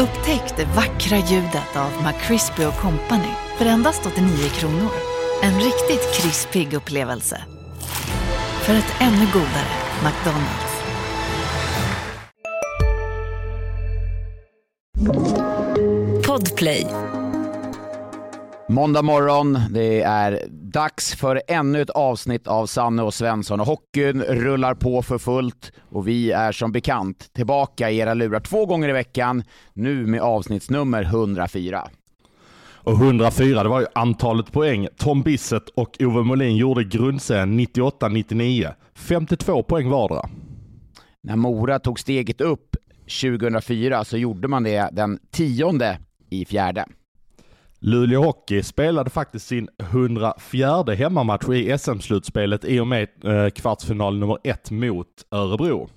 Upptäck det vackra ljudet av McCrispy Company för endast 89 kronor. En riktigt krispig upplevelse. För ett ännu godare McDonalds. Podplay. Måndag morgon, det är dags för ännu ett avsnitt av Sanne och Svensson. Och hockeyn rullar på för fullt och vi är som bekant tillbaka i era lurar två gånger i veckan, nu med avsnittsnummer 104. Och 104, det var ju antalet poäng Tom Bissett och Ove Molin gjorde grundserien 98-99. 52 poäng vardera. När Mora tog steget upp 2004 så gjorde man det den tionde i fjärde. Luleå Hockey spelade faktiskt sin 104 hemmamatch i SM-slutspelet i och med eh, kvartsfinal nummer ett mot Örebro.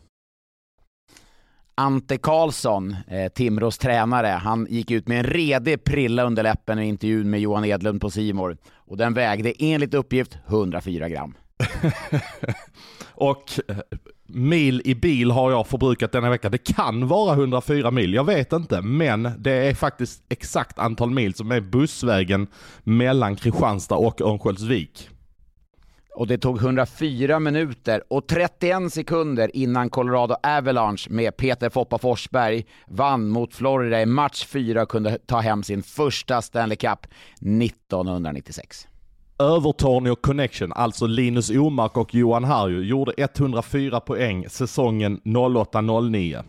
Ante Karlsson, eh, Timrås tränare, han gick ut med en redig prilla under läppen i intervjun med Johan Edlund på Simor och den vägde enligt uppgift 104 gram. och eh, mil i bil har jag förbrukat denna vecka. Det kan vara 104 mil, jag vet inte, men det är faktiskt exakt antal mil som är bussvägen mellan Kristianstad och Örnsköldsvik. Och det tog 104 minuter och 31 sekunder innan Colorado Avalanche med Peter Foppa Forsberg vann mot Florida i match 4 och kunde ta hem sin första Stanley Cup 1996. Övertorneå Connection, alltså Linus Omark och Johan Harju, gjorde 104 poäng säsongen 08-09.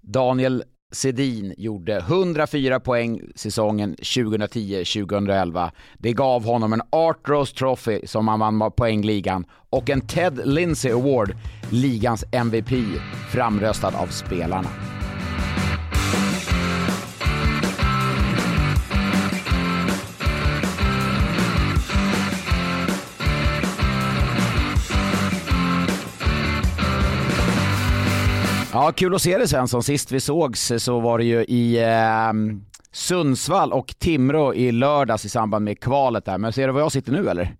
Daniel Sedin gjorde 104 poäng säsongen 2010-2011. Det gav honom en Art Rose Trophy som han vann poängligan och en Ted Lindsay Award, ligans MVP, framröstad av spelarna. Ja, kul att se dig Svensson. Sist vi sågs så var det ju i eh, Sundsvall och Timrå i lördags i samband med kvalet där. Men ser du var jag sitter nu eller?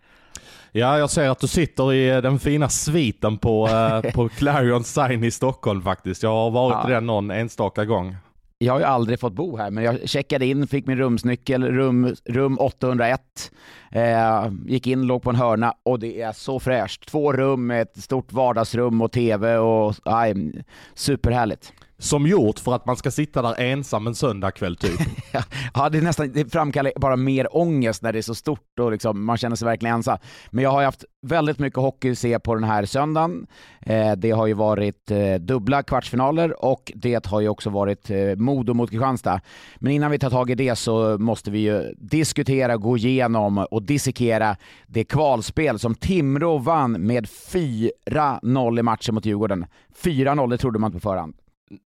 Ja, jag ser att du sitter i den fina sviten på, eh, på Clarion Sign i Stockholm faktiskt. Jag har varit ja. i den någon enstaka gång. Jag har ju aldrig fått bo här, men jag checkade in, fick min rumsnyckel, rum, rum 801. Eh, gick in, låg på en hörna och det är så fräscht. Två rum med ett stort vardagsrum och TV och aj, superhärligt. Som gjort för att man ska sitta där ensam en söndagkväll typ. ja, det, är nästan, det framkallar bara mer ångest när det är så stort och liksom, man känner sig verkligen ensam. Men jag har haft väldigt mycket hockey att se på den här söndagen. Eh, det har ju varit eh, dubbla kvartsfinaler och det har ju också varit eh, Modo mot Kristianstad. Men innan vi tar tag i det så måste vi ju diskutera, gå igenom och dissekera det kvalspel som Timrå vann med 4-0 i matchen mot Djurgården. 4-0, det trodde man inte på förhand.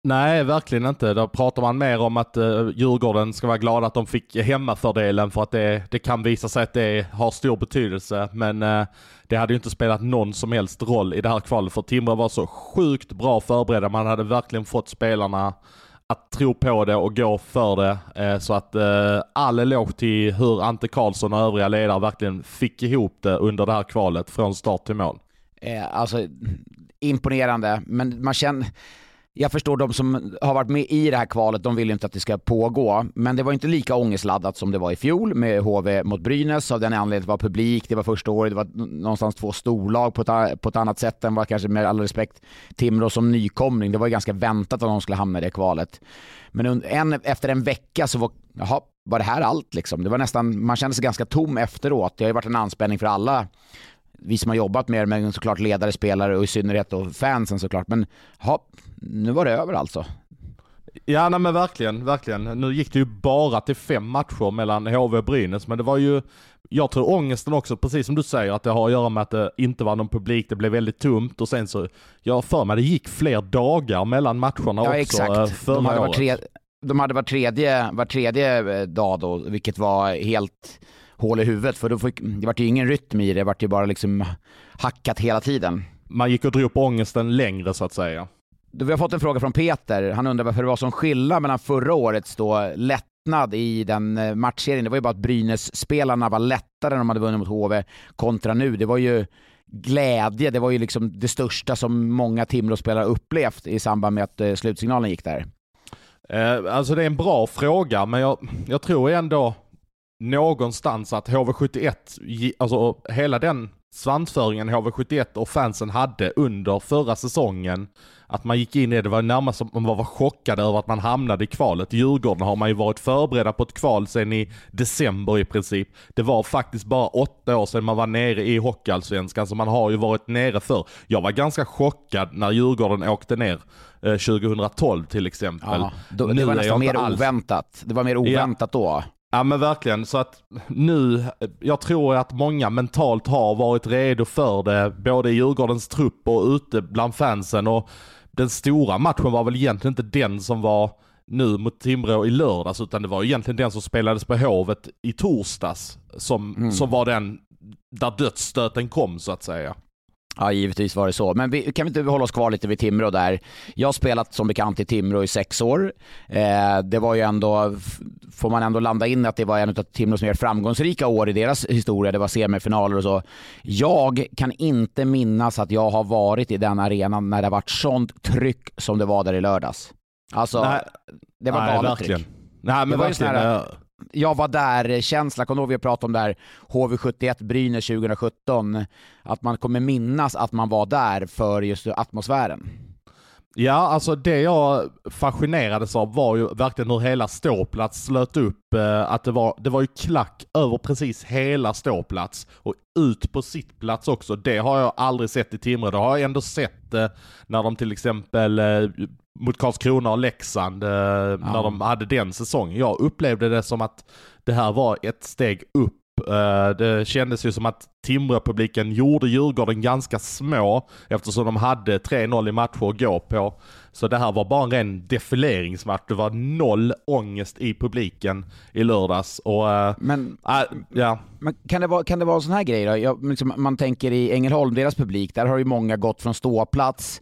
Nej, verkligen inte. Då pratar man mer om att uh, Djurgården ska vara glada att de fick hemmafördelen för att det, det kan visa sig att det har stor betydelse. Men uh, det hade ju inte spelat någon som helst roll i det här kvalet för Timrå var så sjukt bra förberedda. Man hade verkligen fått spelarna att tro på det och gå för det. Uh, så att uh, all eloge till hur Ante Karlsson och övriga ledare verkligen fick ihop det under det här kvalet från start till mål. alltså imponerande, men man känner jag förstår de som har varit med i det här kvalet, de vill ju inte att det ska pågå. Men det var inte lika ångestladdat som det var i fjol med HV mot Brynäs av den anledningen att det var publik, det var första året, det var någonstans två storlag på ett, på ett annat sätt än vad kanske med all respekt Timrå som nykomling. Det var ju ganska väntat att de skulle hamna i det kvalet. Men en, efter en vecka så var, jaha, var det här allt liksom? Det var nästan, man kände sig ganska tom efteråt. Det har ju varit en anspänning för alla vi som har jobbat med det, men såklart ledare, spelare och i synnerhet då fansen såklart. Men ja, nu var det över alltså. Ja nej men verkligen, verkligen. Nu gick det ju bara till fem matcher mellan HV och Brynäs, men det var ju, jag tror ångesten också, precis som du säger, att det har att göra med att det inte var någon publik, det blev väldigt tomt och sen så, jag för mig det gick fler dagar mellan matcherna ja, också exakt. Eh, förra de hade året. Tre, de hade var tredje, var tredje eh, dag då, vilket var helt hål i huvudet för då fick, det vart ju ingen rytm i det, det vart ju bara liksom hackat hela tiden. Man gick och drog upp ångesten längre så att säga. Vi har fått en fråga från Peter. Han undrar varför det var sån skillnad mellan förra årets då lättnad i den eh, matchserien. Det var ju bara att Brynäs-spelarna var lättare när de hade vunnit mot HV kontra nu. Det var ju glädje, det var ju liksom det största som många Timrå-spelare upplevt i samband med att eh, slutsignalen gick där. Eh, alltså det är en bra fråga, men jag, jag tror ändå någonstans att HV71, alltså hela den svansföringen HV71 och fansen hade under förra säsongen. Att man gick in i det, var närmast som man var chockade över att man hamnade i kvalet. Djurgården har man ju varit förberedda på ett kval sedan i december i princip. Det var faktiskt bara åtta år sedan man var nere i Hockeyallsvenskan, så man har ju varit nere för. Jag var ganska chockad när Djurgården åkte ner 2012 eh, till exempel. Ja, då, det var nästan mer alls... oväntat. Det var mer oväntat ja. då. Ja men verkligen, så att nu, jag tror att många mentalt har varit redo för det, både i Djurgårdens trupp och ute bland fansen. Och den stora matchen var väl egentligen inte den som var nu mot Timrå i lördags, utan det var egentligen den som spelades på Hovet i torsdags, som, mm. som var den där dödsstöten kom så att säga. Ja, givetvis var det så. Men vi, kan vi inte hålla oss kvar lite vid Timrå där? Jag har spelat som bekant i Timrå i sex år. Eh, det var ju ändå, får man ändå landa in att det var en av Timrås mer framgångsrika år i deras historia. Det var semifinaler och så. Jag kan inte minnas att jag har varit i den arenan när det varit sånt tryck som det var där i lördags. Alltså, Nej. det var galet tryck. Nej, men det var verkligen. Här, jag var där-känsla, kommer du ihåg vi pratade om där HV71 Brynäs 2017, att man kommer minnas att man var där för just atmosfären. Ja, alltså det jag fascinerades av var ju verkligen hur hela ståplats slöt upp. Eh, att det var, det var ju klack över precis hela ståplats och ut på sittplats också. Det har jag aldrig sett i Timrå. Det har jag ändå sett eh, när de till exempel eh, mot Karlskrona och Leksand eh, ja. när de hade den säsongen. Jag upplevde det som att det här var ett steg upp. Eh, det kändes ju som att Timrå-publiken gjorde Djurgården ganska små eftersom de hade 3-0 i matcher att gå på. Så det här var bara en ren defileringsmatch. Det var noll ångest i publiken i lördags. Och, eh, men, äh, ja. men kan, det vara, kan det vara en sån här grej då? Jag, liksom, man tänker i Ängelholm, deras publik, där har ju många gått från ståplats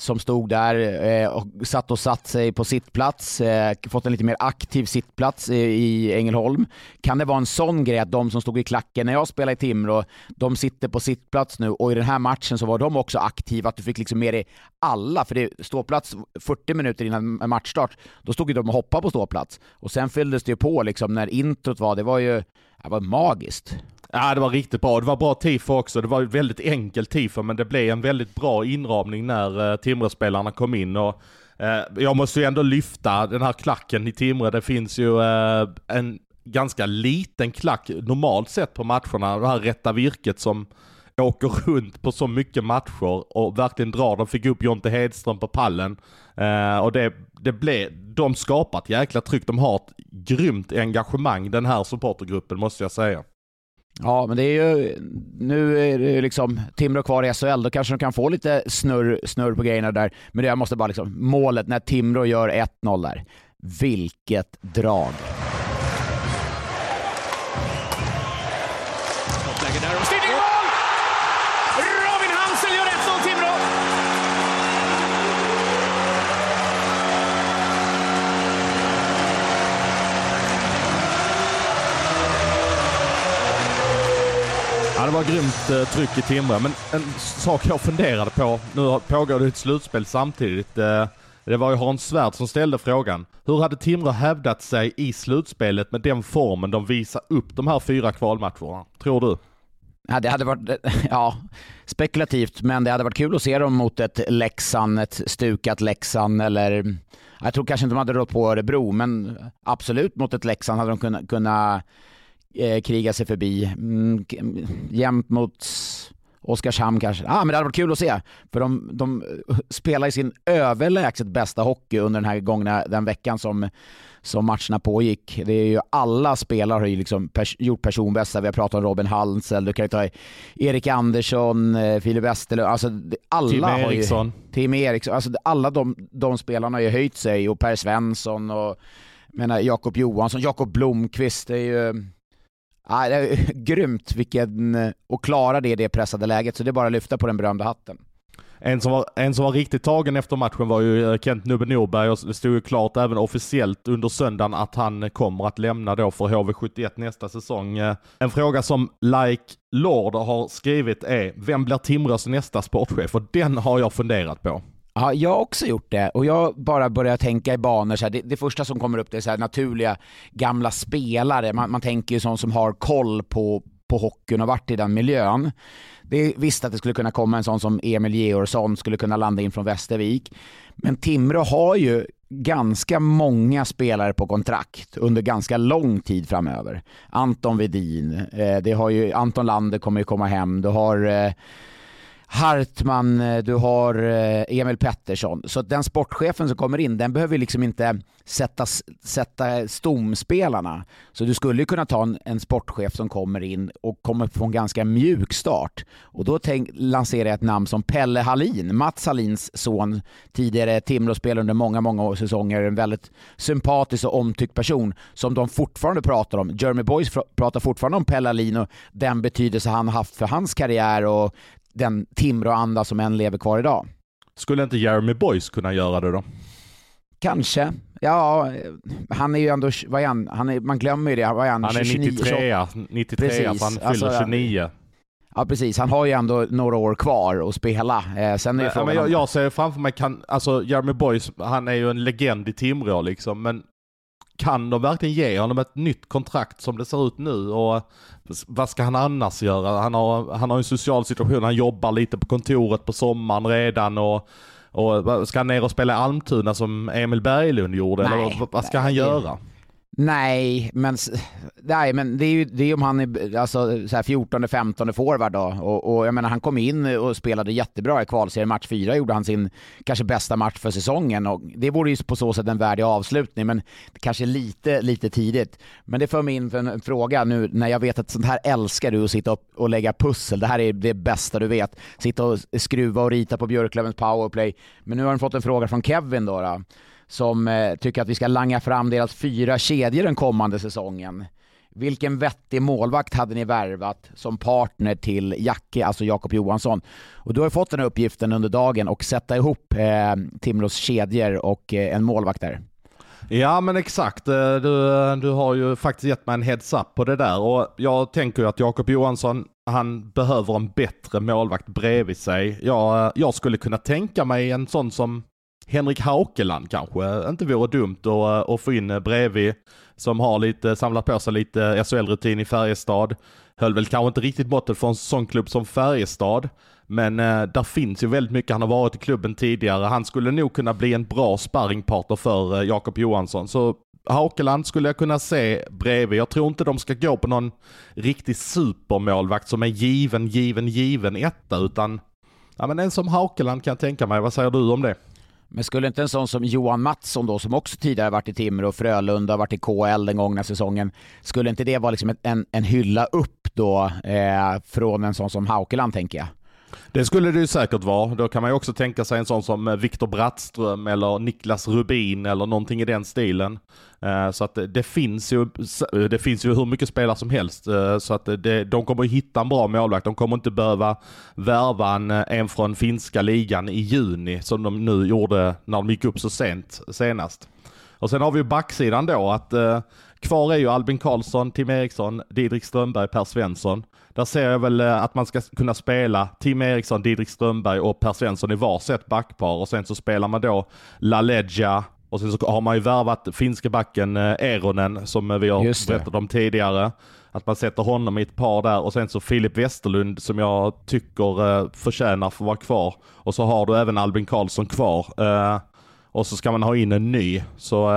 som stod där eh, och satt och satt sig på sittplats, eh, fått en lite mer aktiv sittplats i Ängelholm. Kan det vara en sån grej att de som stod i klacken när jag spelade i Timrå, de sitter på sittplats nu och i den här matchen så var de också aktiva, att du fick liksom med dig alla, för det ståplats 40 minuter innan matchstart, då stod ju de och hoppade på ståplats. Och sen fylldes det ju på liksom när introt var, det var ju det var magiskt. Ja, det var riktigt bra. Det var bra tifo också. Det var väldigt enkelt tifo, men det blev en väldigt bra inramning när uh, Timrå-spelarna kom in. Och, uh, jag måste ju ändå lyfta den här klacken i Timrå. Det finns ju uh, en ganska liten klack normalt sett på matcherna. Det här rätta virket som åker runt på så mycket matcher och verkligen drar. De fick upp Jonte Hedström på pallen. Uh, och det, det blev, de skapar ett jäkla tryck. De har ett grymt engagemang den här supportergruppen måste jag säga. Ja, men det är ju, nu är det liksom Timrå kvar i SHL, då kanske de kan få lite snurr, snurr på grejerna där. Men det jag måste bara liksom, målet när Timrå gör 1-0 där. Vilket drag! Det var grymt eh, tryck i Timrå. Men en sak jag funderade på, nu pågår det ett slutspel samtidigt. Eh, det var ju Hans Svärd som ställde frågan. Hur hade Timrå hävdat sig i slutspelet med den formen de visar upp de här fyra kvalmatcherna? Tror du? Ja, det hade varit ja, spekulativt, men det hade varit kul att se dem mot ett Leksand, ett stukat Leksand eller jag tror kanske inte de hade rått på Örebro, men absolut mot ett Leksand hade de kunnat, kunnat eh, kriga sig förbi. Mm, jämt mot Oskarshamn kanske. Ah, men det hade varit kul att se. För de, de spelar i sin överlägset bästa hockey under den här gångna den veckan som, som matcherna pågick. Det är ju alla spelare har ju liksom pers gjort personbästa. Vi har pratat om Robin Halsel, du kan ju ta Erik Andersson, eh, Filip Westerlund. Alltså, alla Tim har Eriksson. Ju, Tim Eriksson. Alltså, alla de, de spelarna har ju höjt sig och Per Svensson och Jakob Johansson, Jakob Blomqvist. Det är ju Ah, det är grymt vilken, eh, och klara det i det pressade läget, så det är bara att lyfta på den berömda hatten. En som, var, en som var riktigt tagen efter matchen var ju eh, Kent Nubbe Norberg och det stod ju klart även officiellt under söndagen att han kommer att lämna då för HV71 nästa säsong. Eh, en fråga som Like Lord har skrivit är, vem blir Timrås nästa sportchef? Och den har jag funderat på. Ja, jag har också gjort det och jag bara börjar tänka i banor. Så här, det, det, första som kommer upp det är så här, naturliga gamla spelare. Man, man tänker ju sånt som har koll på, på hockeyn och varit i den miljön. Det är visst att det skulle kunna komma en sån som Emil Georgsson skulle kunna landa in från Västervik. Men Timrå har ju ganska många spelare på kontrakt under ganska lång tid framöver. Anton Vedin, eh, det har ju, Anton Lander kommer ju komma hem, du har eh, Hartman, eh, du har eh, Emil Pettersson. Så den sportchefen som kommer in, den behöver liksom inte sätta, sätta stomspelarna. Så du skulle kunna ta en, en sportchef som kommer in och kommer få en ganska mjuk start. Och då tänk, lanserar jag ett namn som Pelle Hallin, Mats Hallins son, tidigare Timrå-spelare under många, många säsonger, en väldigt sympatisk och omtyckt person som de fortfarande pratar om. Jeremy Boys pratar fortfarande om Pelle Hallin och den betydelse han haft för hans karriär och den Timrå-anda som än lever kvar idag. Skulle inte Jeremy Boyce kunna göra det då? Kanske. Ja, han är ju ändå, vad är han? han är, man glömmer ju det. Vad är han? han är 29, 93, 93 precis. han fyller alltså, 29. Ja precis, han har ju ändå några år kvar att spela. Eh, sen är men, men jag, jag ser framför mig, kan, alltså Jeremy Boyce, han är ju en legend i Timrå liksom, men kan de verkligen ge honom ett nytt kontrakt som det ser ut nu? Och vad ska han annars göra? Han har, han har en social situation, han jobbar lite på kontoret på sommaren redan och, och ska han ner och spela i Almtuna som Emil Berglund gjorde? Nej, eller vad ska han göra? Nej, men, nej, men det är ju det är om han är alltså, så här 14, 15 forward då. Och, och, jag menar, han kom in och spelade jättebra i kvalserien. Match 4 gjorde han sin kanske bästa match för säsongen. Och det vore ju på så sätt en värdig avslutning, men kanske lite, lite tidigt. Men det för mig in för en fråga nu när jag vet att sånt här älskar du att sitta upp och lägga pussel. Det här är det bästa du vet. Sitta och skruva och rita på Björklövens powerplay. Men nu har han fått en fråga från Kevin då. då som eh, tycker att vi ska langa fram deras fyra kedjor den kommande säsongen. Vilken vettig målvakt hade ni värvat som partner till Jacke, alltså Jakob Johansson? Och du har fått den här uppgiften under dagen och sätta ihop eh, Timrås kedjor och eh, en målvakt där. Ja men exakt, eh, du, eh, du har ju faktiskt gett mig en heads up på det där och jag tänker ju att Jakob Johansson, han behöver en bättre målvakt bredvid sig. Jag, eh, jag skulle kunna tänka mig en sån som Henrik Haukeland kanske inte vore dumt att, eh, att få in eh, bredvid. Som har lite, samlat på sig lite SHL-rutin i Färjestad. Höll väl kanske inte riktigt måttet för en sån klubb som Färjestad. Men eh, där finns ju väldigt mycket, han har varit i klubben tidigare. Han skulle nog kunna bli en bra sparringpartner för eh, Jakob Johansson. Så Haukeland skulle jag kunna se bredvid. Jag tror inte de ska gå på någon riktig supermålvakt som är given, given, given etta, utan ja, men en som Haukeland kan jag tänka mig. Vad säger du om det? Men skulle inte en sån som Johan Mattsson då, som också tidigare varit i Timrå och Frölunda, varit i KL den gångna säsongen, skulle inte det vara liksom en, en hylla upp då eh, från en sån som Haukeland tänker jag? Det skulle det ju säkert vara. Då kan man ju också tänka sig en sån som eh, Viktor Brattström eller Niklas Rubin eller någonting i den stilen. Eh, så att det finns ju, eh, det finns ju hur mycket spelare som helst. Så att det, de kommer att hitta en bra målvakt. De kommer inte behöva värva en, en från finska ligan i juni som de nu gjorde när de gick upp så sent senast. Och sen har vi ju backsidan då att kvar är ju Albin Karlsson, Tim Eriksson, Didrik Strömberg, Per Svensson. Där ser jag väl eh, att man ska kunna spela Tim Eriksson, Didrik Strömberg och Per Svensson i varsitt backpar och sen så spelar man då LaLeggia och sen så har man ju värvat finske backen eh, Eronen som eh, vi har berättat om tidigare. Att man sätter honom i ett par där och sen så Filip Westerlund som jag tycker förtjänar för att vara kvar. Och så har du även Albin Karlsson kvar. Och så ska man ha in en ny. Så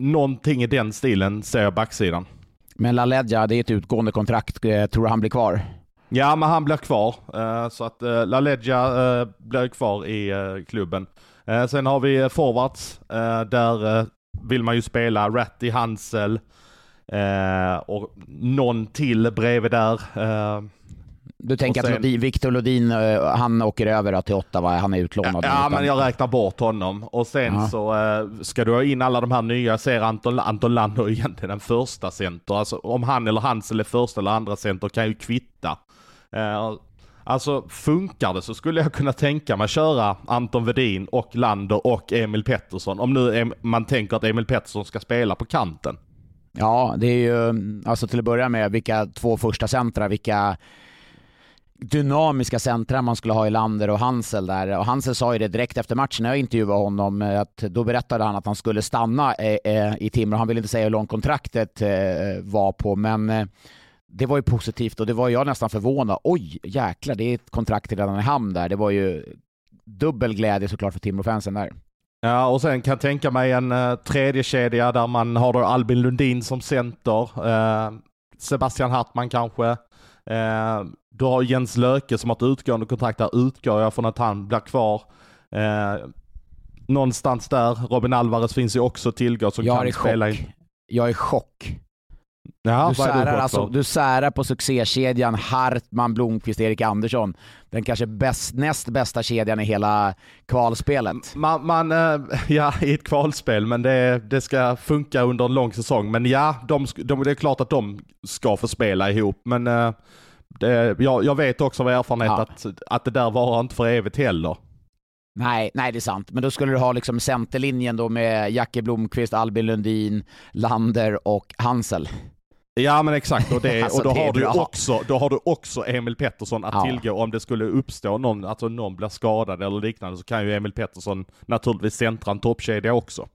någonting i den stilen ser jag backsidan. Men LaLeggia, det är ett utgående kontrakt. Eh, tror du han blir kvar? Ja, men han blir kvar. Eh, så att eh, LaLeggia blir kvar i klubben. Sen har vi forwards. Där vill man ju spela Ratty Hansel och någon till bredvid där. Du tänker sen, att Lodin, Victor Lodin, eh, han åker över till Ottawa, han är utlånad? Ja, men jag räknar bort honom. Och sen ja. så uh, ska du ha in alla de här nya, jag ser Anton, Anton Lander egentligen den första center. Alltså om han eller Hansel är första eller andra center kan ju kvitta. Uh, alltså funkar det så skulle jag kunna tänka mig köra Anton Vedin och Lander och Emil Pettersson. Om nu man tänker att Emil Pettersson ska spela på kanten. Ja, det är ju, alltså till att börja med, vilka två första centra, vilka dynamiska centra man skulle ha i Lander och Hansel där. Och Hansel sa ju det direkt efter matchen när jag intervjuade honom, eh, att då berättade han att han skulle stanna eh, eh, i Timrå. Han ville inte säga hur långt kontraktet var på, men det var ju positivt och det var jag nästan förvånad. Oj, jäklar, det är ett kontrakt redan i hamn där. Det var ju dubbel glädje såklart för Timrå-fansen där. Ja, och sen kan jag tänka mig en uh, tredje kedja där man har då Albin Lundin som center. Uh, Sebastian Hartman kanske. Uh, du har Jens Löke som har ett utgående kontrakt där, utgår jag från att han blir kvar. Uh, någonstans där, Robin Alvarez finns ju också tillgå som jag kan spela in. Jag är i chock. Ja, du, särar alltså, du särar på succékedjan Hartman, Blomqvist, Erik Andersson. Den kanske bäst, näst bästa kedjan i hela kvalspelet. Man, man äh, ja, i ett kvalspel, men det, det ska funka under en lång säsong. Men ja, de, de, det är klart att de ska få spela ihop. Men äh, det, jag, jag, vet också av erfarenhet ja. att, att det där varar inte för evigt heller. Nej, nej det är sant. Men då skulle du ha liksom centerlinjen då med Jacke Blomqvist, Albin Lundin, Lander och Hansel. Ja men exakt, och, det, alltså, och då, har du också, då har du också Emil Pettersson att ja. tillgå om det skulle uppstå någon, alltså någon blir skadad eller liknande så kan ju Emil Pettersson naturligtvis centra en toppkedja också.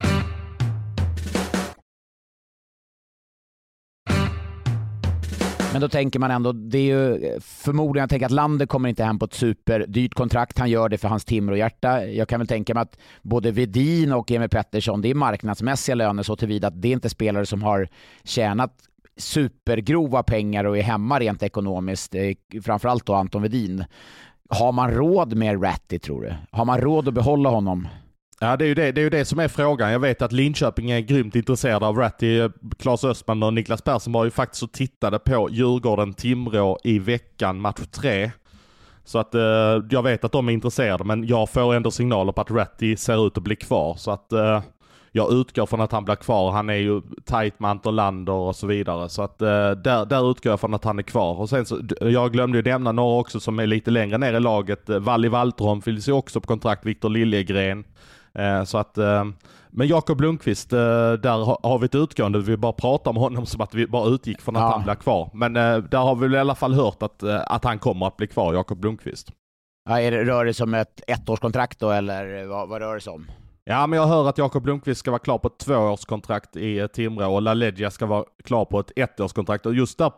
Men då tänker man ändå, det är ju förmodligen, jag tänker att Lander kommer inte hem på ett superdyrt kontrakt. Han gör det för hans Timrå-hjärta. Jag kan väl tänka mig att både Vedin och Emil Pettersson, det är marknadsmässiga löner så tillvida att det är inte spelare som har tjänat supergrova pengar och är hemma rent ekonomiskt. Eh, framförallt då Anton Vedin. Har man råd med Ratti tror du? Har man råd att behålla honom? Ja det är, ju det, det är ju det som är frågan. Jag vet att Linköping är grymt intresserade av Ratty. Claes Östman och Niklas Persson var ju faktiskt och tittade på Djurgården-Timrå i veckan, match tre. Så att eh, jag vet att de är intresserade men jag får ändå signaler på att Ratty ser ut att bli kvar. Så att eh, jag utgår från att han blir kvar. Han är ju tight med Anton Lander och så vidare. Så att eh, där, där utgår jag från att han är kvar. Och sen så, jag glömde ju nämna några också som är lite längre ner i laget. Valli Walterholm finns ju också på kontrakt, Viktor Liljegren. Eh, så att, eh, men Jakob Lundqvist, eh, där har vi ett utgående. Vi bara pratar om honom som att vi bara utgick från att ja. han blir kvar. Men där har vi väl i alla fall hört att, att han kommer att bli kvar, Jakob Lundqvist. Ja, är det, rör det sig om ett ettårskontrakt då, eller vad, vad rör det sig om? Ja, men jag hör att Jakob Lundqvist ska vara klar på ett tvåårskontrakt i eh, Timrå och LaLeggia ska vara klar på ett ettårskontrakt. Och just där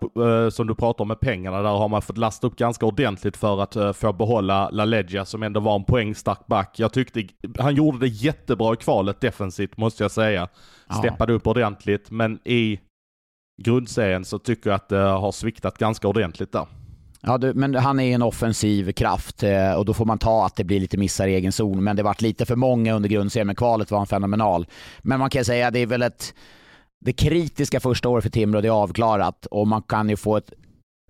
eh, som du pratar om med pengarna, där har man fått lasta upp ganska ordentligt för att eh, få behålla LaLeggia som ändå var en poängstark back. Jag tyckte han gjorde det jättebra i kvalet defensivt måste jag säga. Steppade upp ordentligt, men i grundserien så tycker jag att det har sviktat ganska ordentligt där. Ja, du, men han är en offensiv kraft eh, och då får man ta att det blir lite missar i egen zon. Men det varit lite för många under grundserien, men kvalet var han fenomenal. Men man kan säga att det är väl ett... Det kritiska första året för Timrå, det är avklarat och man kan ju få ett,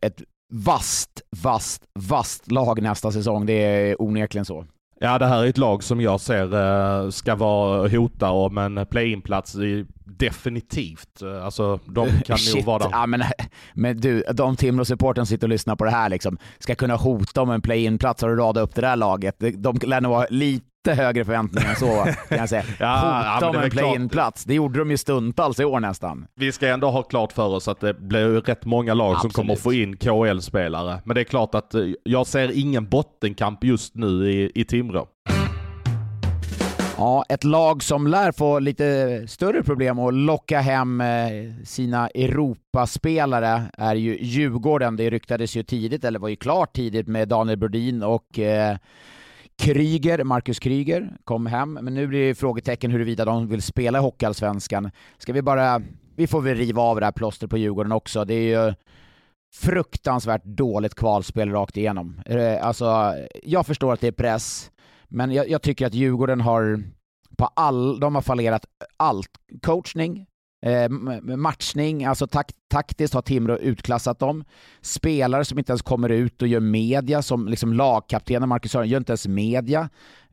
ett vast, vast, vast lag nästa säsong. Det är onekligen så. Ja, det här är ett lag som jag ser uh, ska vara hota om en play-in-plats definitivt. Alltså, de kan nog vara där. Ja, men, men du, de Timrå-supporten sitter och lyssnar på det här liksom, ska kunna hota om en play-in-plats. Du radat upp det där laget? De lär nog vara lite högre förväntningar än så kan jag säga. ja, Hota ja, om en play-in-plats. Det gjorde de ju stundtals i år nästan. Vi ska ändå ha klart för oss att det blir rätt många lag Absolut. som kommer få in KL-spelare. Men det är klart att eh, jag ser ingen bottenkamp just nu i, i Timrå. Ja, ett lag som lär få lite större problem att locka hem eh, sina Europaspelare är ju Djurgården. Det ryktades ju tidigt, eller var ju klart tidigt med Daniel Brodin och eh, Kryger, Marcus Kryger kom hem, men nu blir det frågetecken huruvida de vill spela i Hockeyallsvenskan. Ska vi bara, vi får väl riva av det här plåstret på Djurgården också. Det är ju fruktansvärt dåligt kvalspel rakt igenom. Eh, alltså, jag förstår att det är press, men jag, jag tycker att Djurgården har på all, de har fallerat allt. Coachning, Eh, matchning, alltså tak taktiskt har Timrå utklassat dem. Spelare som inte ens kommer ut och gör media, som liksom lagkaptenen Marcus Sören gör inte ens media.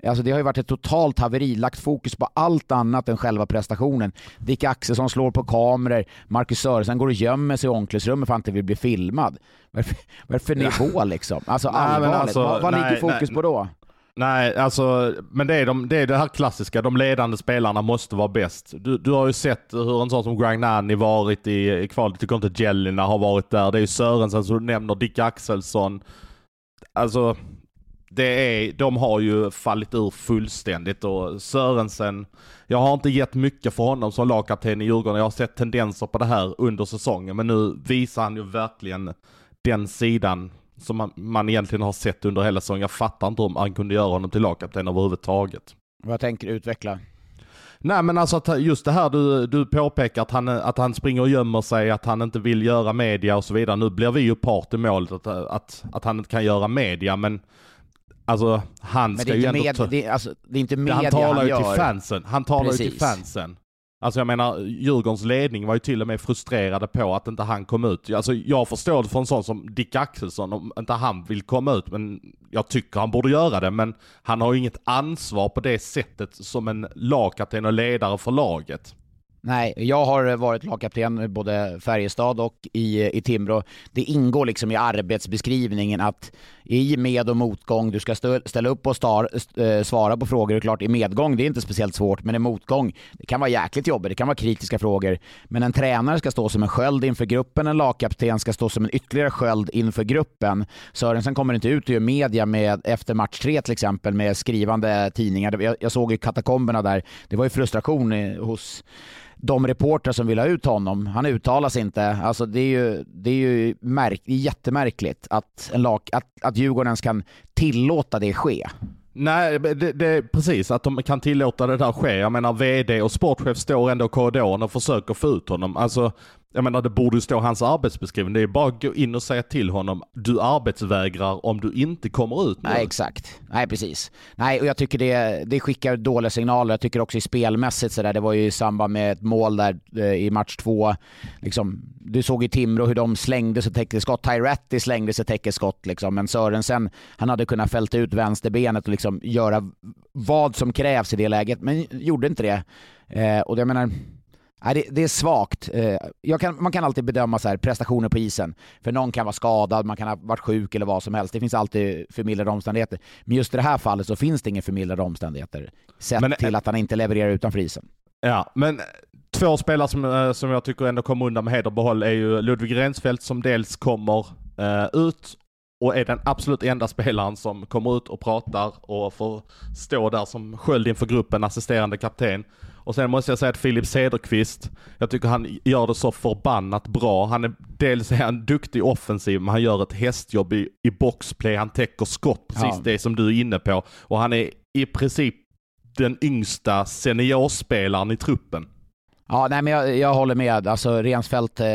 Alltså det har ju varit ett totalt haveri, lagt fokus på allt annat än själva prestationen. Dick Axelsson slår på kameror, Marcus Sörensen går och gömmer sig i omklädningsrummet för att han inte vill bli filmad. Vad är det för nivå liksom? Alltså allvarligt, alltså, vad, vad nej, ligger fokus nej, på då? Nej, alltså, men det är, de, det är det här klassiska, de ledande spelarna måste vara bäst. Du, du har ju sett hur en sån som Gragnani varit i, i kvalet, tycker inte Jellina har varit där. Det är ju Sörensen som du nämner, Dick Axelsson. alltså det är, de har ju fallit ur fullständigt och Sörensen, jag har inte gett mycket för honom som lagkapten i Djurgården. Jag har sett tendenser på det här under säsongen, men nu visar han ju verkligen den sidan som man, man egentligen har sett under hela säsongen. Jag fattar inte om han kunde göra honom till lagkapten överhuvudtaget. Vad tänker du utveckla? Nej men alltså att just det här du, du påpekar att han, att han springer och gömmer sig, att han inte vill göra media och så vidare. Nu blir vi ju part i målet att, att, att han inte kan göra media men Alltså han Men ska ju ändå... med, det, är- alltså, det är inte media han talar ju gör. till fansen. Han talar ju till Precis. fansen. Alltså jag menar, Djurgårdens ledning var ju till och med frustrerade på att inte han kom ut. Alltså jag förstår det för en sån som Dick Axelsson, om inte han vill komma ut, men jag tycker han borde göra det. Men han har ju inget ansvar på det sättet som en lagkapten och ledare för laget. Nej, jag har varit lagkapten i både Färjestad och i, i Timrå. Det ingår liksom i arbetsbeskrivningen att i med och motgång, du ska stö, ställa upp och star, st- eh, svara på frågor. Det är klart, i medgång, det är inte speciellt svårt, men i motgång, det kan vara jäkligt jobbigt, det kan vara kritiska frågor. Men en tränare ska stå som en sköld inför gruppen, en lagkapten ska stå som en ytterligare sköld inför gruppen. Sörensen kommer inte ut och gör media med, efter match tre till exempel med skrivande tidningar. Jag, jag såg i katakomberna där, det var ju frustration eh, hos de reportrar som vill ha ut honom, han uttalas inte. Alltså det är ju, det är ju märk, det är jättemärkligt att, en lag, att, att Djurgården ens kan tillåta det ske. Nej, det, det precis att de kan tillåta det där ske. Jag menar VD och sportchef står ändå i korridoren och försöker få ut honom. Alltså, jag menar det borde ju stå hans arbetsbeskrivning. Det är bara att gå in och säga till honom, du arbetsvägrar om du inte kommer ut nu. Nej, exakt. Nej, precis. Nej, och jag tycker det, det skickar dåliga signaler. Jag tycker också i spelmässigt sådär, det var ju i samband med ett mål där eh, i match två. Liksom, du såg i Timrå hur de slängde sig täckte skott. Tyratti slängde sig täckte skott liksom, men Sörensen, han hade kunnat fälta ut vänsterbenet och liksom göra vad som krävs i det läget, men gjorde inte det. Eh, och jag menar, Nej, det, det är svagt. Eh, kan, man kan alltid bedöma så här, prestationer på isen. För någon kan vara skadad, man kan ha varit sjuk eller vad som helst. Det finns alltid förmildrande omständigheter. Men just i det här fallet så finns det inga förmildrande omständigheter. Sett Men, eh, till att han inte levererar utanför isen. Ja, men två spelare som, eh, som jag tycker ändå kommer undan med heder och behåll är ju Ludvig Rensfeldt som dels kommer eh, ut och är den absolut enda spelaren som kommer ut och pratar och får stå där som sköld inför gruppen, assisterande kapten. Och sen måste jag säga att Filip Cederqvist, jag tycker han gör det så förbannat bra. Han är, dels är han duktig offensiv, men han gör ett hästjobb i, i boxplay, han täcker skott, precis Ja. det som du är inne på. Och han är i princip den yngsta seniorspelaren i truppen. Ja, nej, men jag, jag håller med. Alltså Rensfeldt, eh,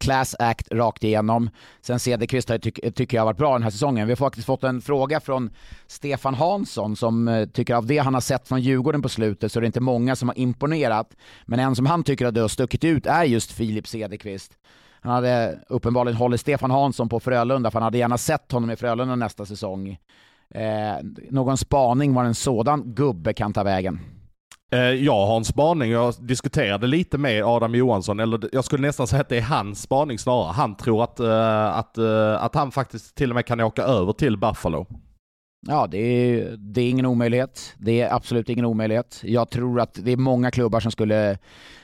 class act rakt igenom. Sen Cederqvist har jag tyck, tycker jag har varit bra den här säsongen. Vi har faktiskt fått en fråga från Stefan Hansson som eh, tycker av det han har sett från Djurgården på slutet så är det inte många som har imponerat. Men en som han tycker att det har stuckit ut är just Filip Cederqvist. Han hade uppenbarligen hållit Stefan Hansson på Frölunda för han hade gärna sett honom i Frölunda nästa säsong. Eh, någon spaning var en sådan gubbe kan ta vägen. Eh, jag har en spaning, jag diskuterade lite med Adam Johansson, eller jag skulle nästan säga att det är hans spaning snarare. Han tror att, eh, att, eh, att han faktiskt till och med kan åka över till Buffalo. Ja, det är, det är ingen omöjlighet. Det är absolut ingen omöjlighet. Jag tror att det är många klubbar som skulle,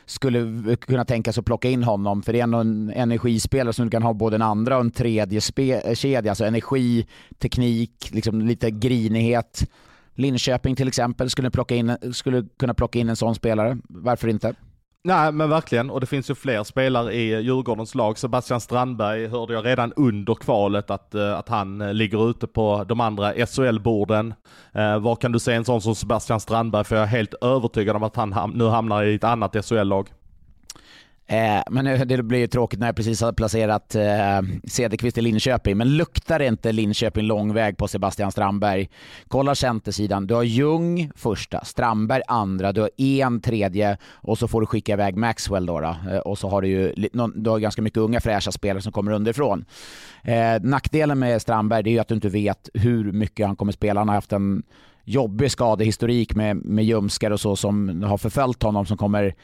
skulle kunna tänka sig att plocka in honom, för det är ändå en energispelare som du kan ha både en andra och en tredje spe, kedja. Alltså energi, teknik, liksom lite grinighet. Linköping till exempel skulle, plocka in, skulle kunna plocka in en sån spelare. Varför inte? Nej men verkligen, och det finns ju fler spelare i Djurgårdens lag. Sebastian Strandberg hörde jag redan under kvalet att, eh, att han eh, ligger ute på de andra SHL-borden. Eh, var kan du se en sån som Sebastian Strandberg? För jag är helt övertygad om att han ham- nu hamnar i ett annat SHL-lag. Eh, men det blir ju tråkigt när jag precis har placerat eh, Cederqvist i Linköping. Men luktar inte Linköping lång väg på Sebastian Strandberg? Kolla centersidan. Du har Ljung första, Strandberg andra, du har en tredje och så får du skicka iväg Maxwell då. då. Eh, och så har du ju du har ganska mycket unga fräscha spelare som kommer underifrån. Eh, nackdelen med Strandberg är ju att du inte vet hur mycket han kommer spela. Han har haft en jobbig skadehistorik med, med ljumskar och så som har förföljt honom som kommer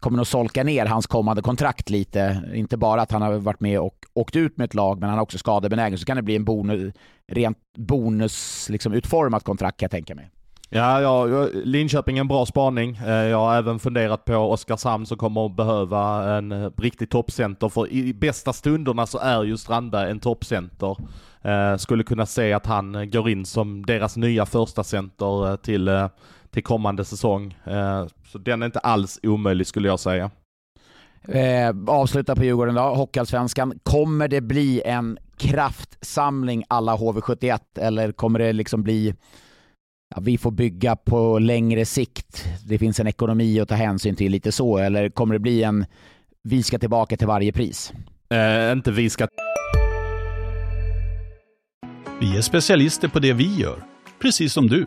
kommer nog solka ner hans kommande kontrakt lite. Inte bara att han har varit med och åkt ut med ett lag, men han har också skadebenägen. Så kan det bli en bonus, rent bonus liksom, utformat kontrakt kan jag tänka mig. Ja, ja, Linköping är en bra spaning. Eh, jag har även funderat på Oskarshamn som kommer att behöva en eh, riktig toppcenter. För i bästa stunderna så är ju Strandberg en toppcenter. Eh, skulle kunna se att han går in som deras nya första center till, till kommande säsong. Eh, så den är inte alls omöjlig skulle jag säga. Eh, avsluta på Djurgården då, Hockeyallsvenskan. Kommer det bli en kraftsamling alla HV71 eller kommer det liksom bli ja, vi får bygga på längre sikt, det finns en ekonomi att ta hänsyn till lite så, eller kommer det bli en vi ska tillbaka till varje pris? Eh, inte vi ska... Vi är specialister på det vi gör, precis som du.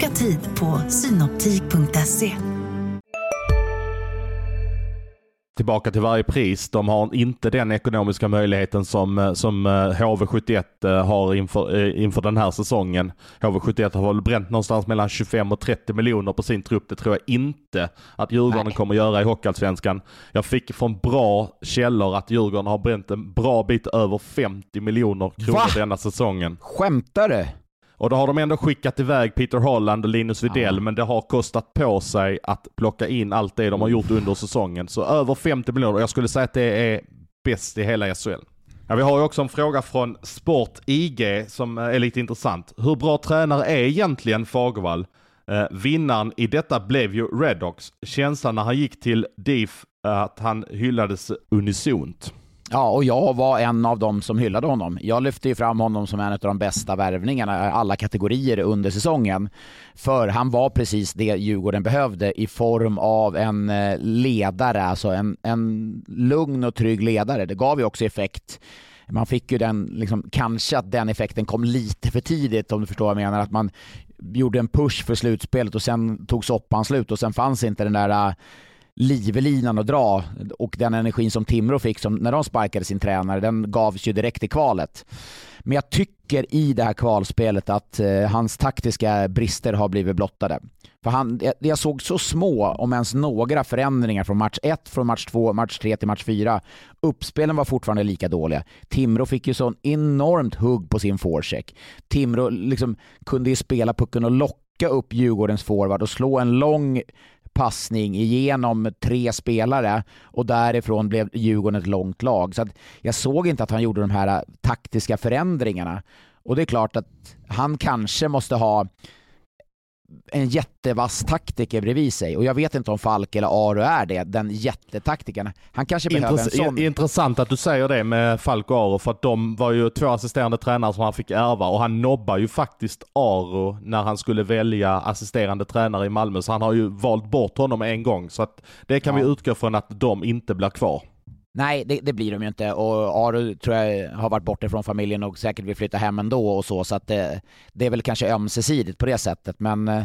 Boka tid på synoptik.se. tillbaka till varje pris. De har inte den ekonomiska möjligheten som, eh, som HV71 eh, eh, har inför, inför den här säsongen. HV71 har väl bränt någonstans mellan 25 och 30 miljoner på sin trupp. Det tror jag inte att Djurgården Nej. kommer göra i Hockeyallsvenskan. Jag fick från bra källor att Djurgården har bränt en bra bit över 50 miljoner kronor Va? denna säsongen. Skämtar du? Och då har de ändå skickat iväg Peter Holland och Linus Widell, ja. men det har kostat på sig att plocka in allt det de har gjort under säsongen. Så över 50 miljoner, jag skulle säga att det är bäst i hela SHL. Ja, vi har ju också en fråga från Sport IG som är lite intressant. Hur bra tränare är egentligen Fagervall? Eh, vinnaren i detta blev ju Redox. Känslan när han gick till DIF att han hyllades unisont. Ja, och jag var en av dem som hyllade honom. Jag lyfte ju fram honom som en av de bästa värvningarna i alla kategorier under säsongen. För han var precis det Djurgården behövde i form av en eh, ledare, alltså en, en lugn och trygg ledare. Det gav ju också effekt man fick ju den, liksom, kanske att den effekten kom lite för tidigt om du förstår vad jag menar. Att man gjorde en push för slutspelet och sen tog soppan slut och sen fanns inte den där eh, livlinan att dra och den energin som Timrå fick som, när de sparkade sin tränare, den gavs ju direkt i kvalet. Men jag tycker i det här kvalspelet att eh, hans taktiska brister har blivit blottade. För han, jag, jag såg så små, om ens några, förändringar från match 1, från match 2, match 3 till match 4. Uppspelen var fortfarande lika dåliga. Timrå fick ju sån enormt hugg på sin forecheck. Timrå liksom kunde ju spela pucken och locka upp Djurgårdens forward och slå en lång passning igenom tre spelare och därifrån blev Djurgården ett långt lag. Så jag såg inte att han gjorde de här taktiska förändringarna. Och det är klart att han kanske måste ha en jättevass taktiker bredvid sig och jag vet inte om Falk eller Aro är det, den jättetaktikern. Han kanske Intress behöver en sån. Intressant att du säger det med Falk och Aro för att de var ju två assisterande tränare som han fick ärva och han nobbar ju faktiskt Aro när han skulle välja assisterande tränare i Malmö så han har ju valt bort honom en gång så att det kan ja. vi utgå från att de inte blir kvar. Nej, det, det, blir de ju inte och Aru tror jag har varit borta från familjen och säkert vill flytta hem ändå och så, så att det, det är väl kanske ömsesidigt på det sättet, men eh,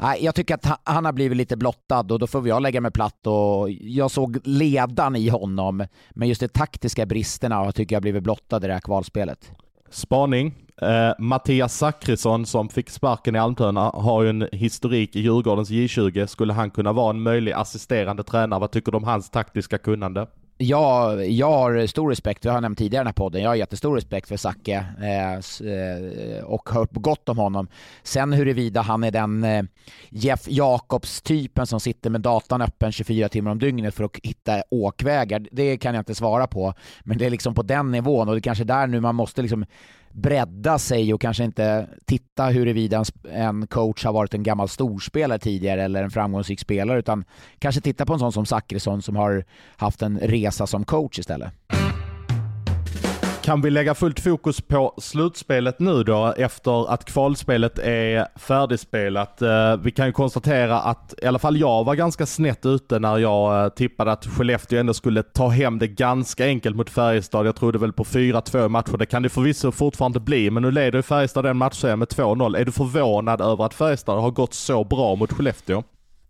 Nej, jag tycker att han har blivit lite blottad och då får jag lägga mig platt och jag såg ledan i honom, men just de taktiska bristerna tycker jag blivit blottade i det här kvalspelet. Spaning. Eh, Mattias Zackrisson som fick sparken i Almtuna har ju en historik i Djurgårdens J20. Skulle han kunna vara en möjlig assisterande tränare? Vad tycker du om hans taktiska kunnande? Jag, jag har stor respekt, jag har nämnt tidigare i den här podden, jag har jättestor respekt för Zacke eh, eh, och hört gott om honom. Sen huruvida han är den eh, Jeff Jacobs-typen som sitter med datan öppen 24 timmar om dygnet för att hitta åkvägar, det kan jag inte svara på. Men det är liksom på den nivån och det är kanske där nu man måste liksom bredda sig och kanske inte titta huruvida en coach har varit en gammal storspelare tidigare eller en framgångsrik spelare utan kanske titta på en sån som Zachrisson som har haft en resa som coach istället. Kan vi lägga fullt fokus på slutspelet nu då efter att kvalspelet är färdigspelat? Eh, vi kan ju konstatera att i alla fall jag var ganska snett ute när jag eh, tippade att Skellefteå ändå skulle ta hem det ganska enkelt mot Färjestad. Jag trodde väl på 4-2 matcher. Det kan det förvisso fortfarande bli, men nu leder Färjestad den matchserien med 2-0. Är du förvånad över att Färjestad har gått så bra mot Skellefteå?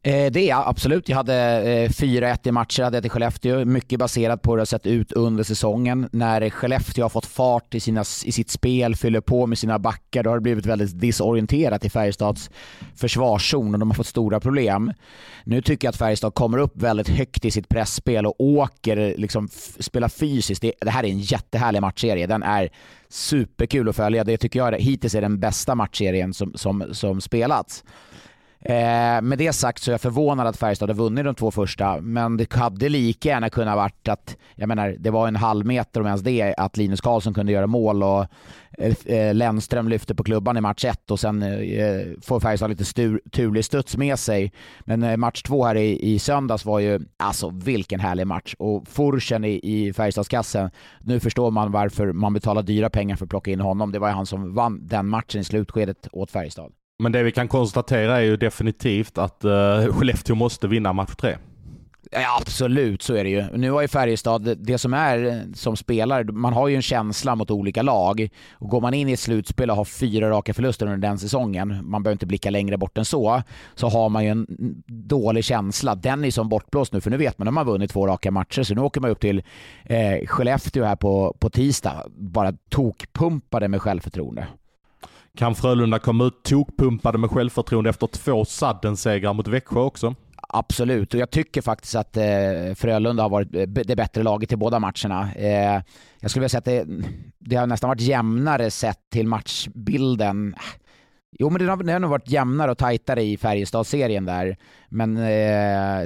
Eh, det är jag absolut. Jag hade eh, 4-1 i matcher hade jag till Skellefteå. Mycket baserat på hur det har sett ut under säsongen. När Skellefteå har fått fart i, sina, i sitt spel, fyller på med sina backar, då har det blivit väldigt disorienterat i Färjestads försvarszon och de har fått stora problem. Nu tycker jag att Färjestad kommer upp väldigt högt i sitt pressspel och åker, liksom spelar fysiskt. Det, det här är en jättehärlig matchserie. Den är superkul att följa. Det tycker jag hittills är den bästa matchserien som, som, som spelats. Eh, med det sagt så är jag förvånad att Färjestad har vunnit de två första, men det hade lika gärna kunnat varit att, jag menar, det var en halv meter om ens det, att Linus Karlsson kunde göra mål och eh, eh Lennström lyfte på klubban i match ett och sen eh, får Färjestad lite stur, turlig studs med sig. Men eh, match två här i, i söndags var ju, alltså vilken härlig match. Och Forsen i, i Färjestadskassen, nu förstår man varför man betalar dyra pengar för att plocka in honom. Det var ju han som vann den matchen i slutskedet åt Färjestad. Men det vi kan konstatera är ju definitivt att uh, Skellefteå måste vinna match tre. Ja, absolut, så är det ju. Nu har ju Färjestad, det som är eh, som spelare, man har ju en känsla mot olika lag. Och går man in i ett slutspel och har fyra raka förluster under den säsongen, man behöver inte blicka längre bort än så, så har man ju en dålig känsla. Den är som bortblåst nu, för nu vet man att man har vunnit två raka matcher, så nu åker man upp till eh, Skellefteå här på, på tisdag, bara tokpumpade med självförtroende. Kan Frölunda komma ut tokpumpade med självförtroende efter två sadden-segrar mot Växjö också? Absolut, och jag tycker faktiskt att eh, Frölunda har varit eh, det bättre laget i båda matcherna. Eh, jag skulle vilja säga att det, det, har nästan varit jämnare sett till matchbilden. Jo, men det har, det har nog varit jämnare och tajtare i Färjestad-serien där. Men eh,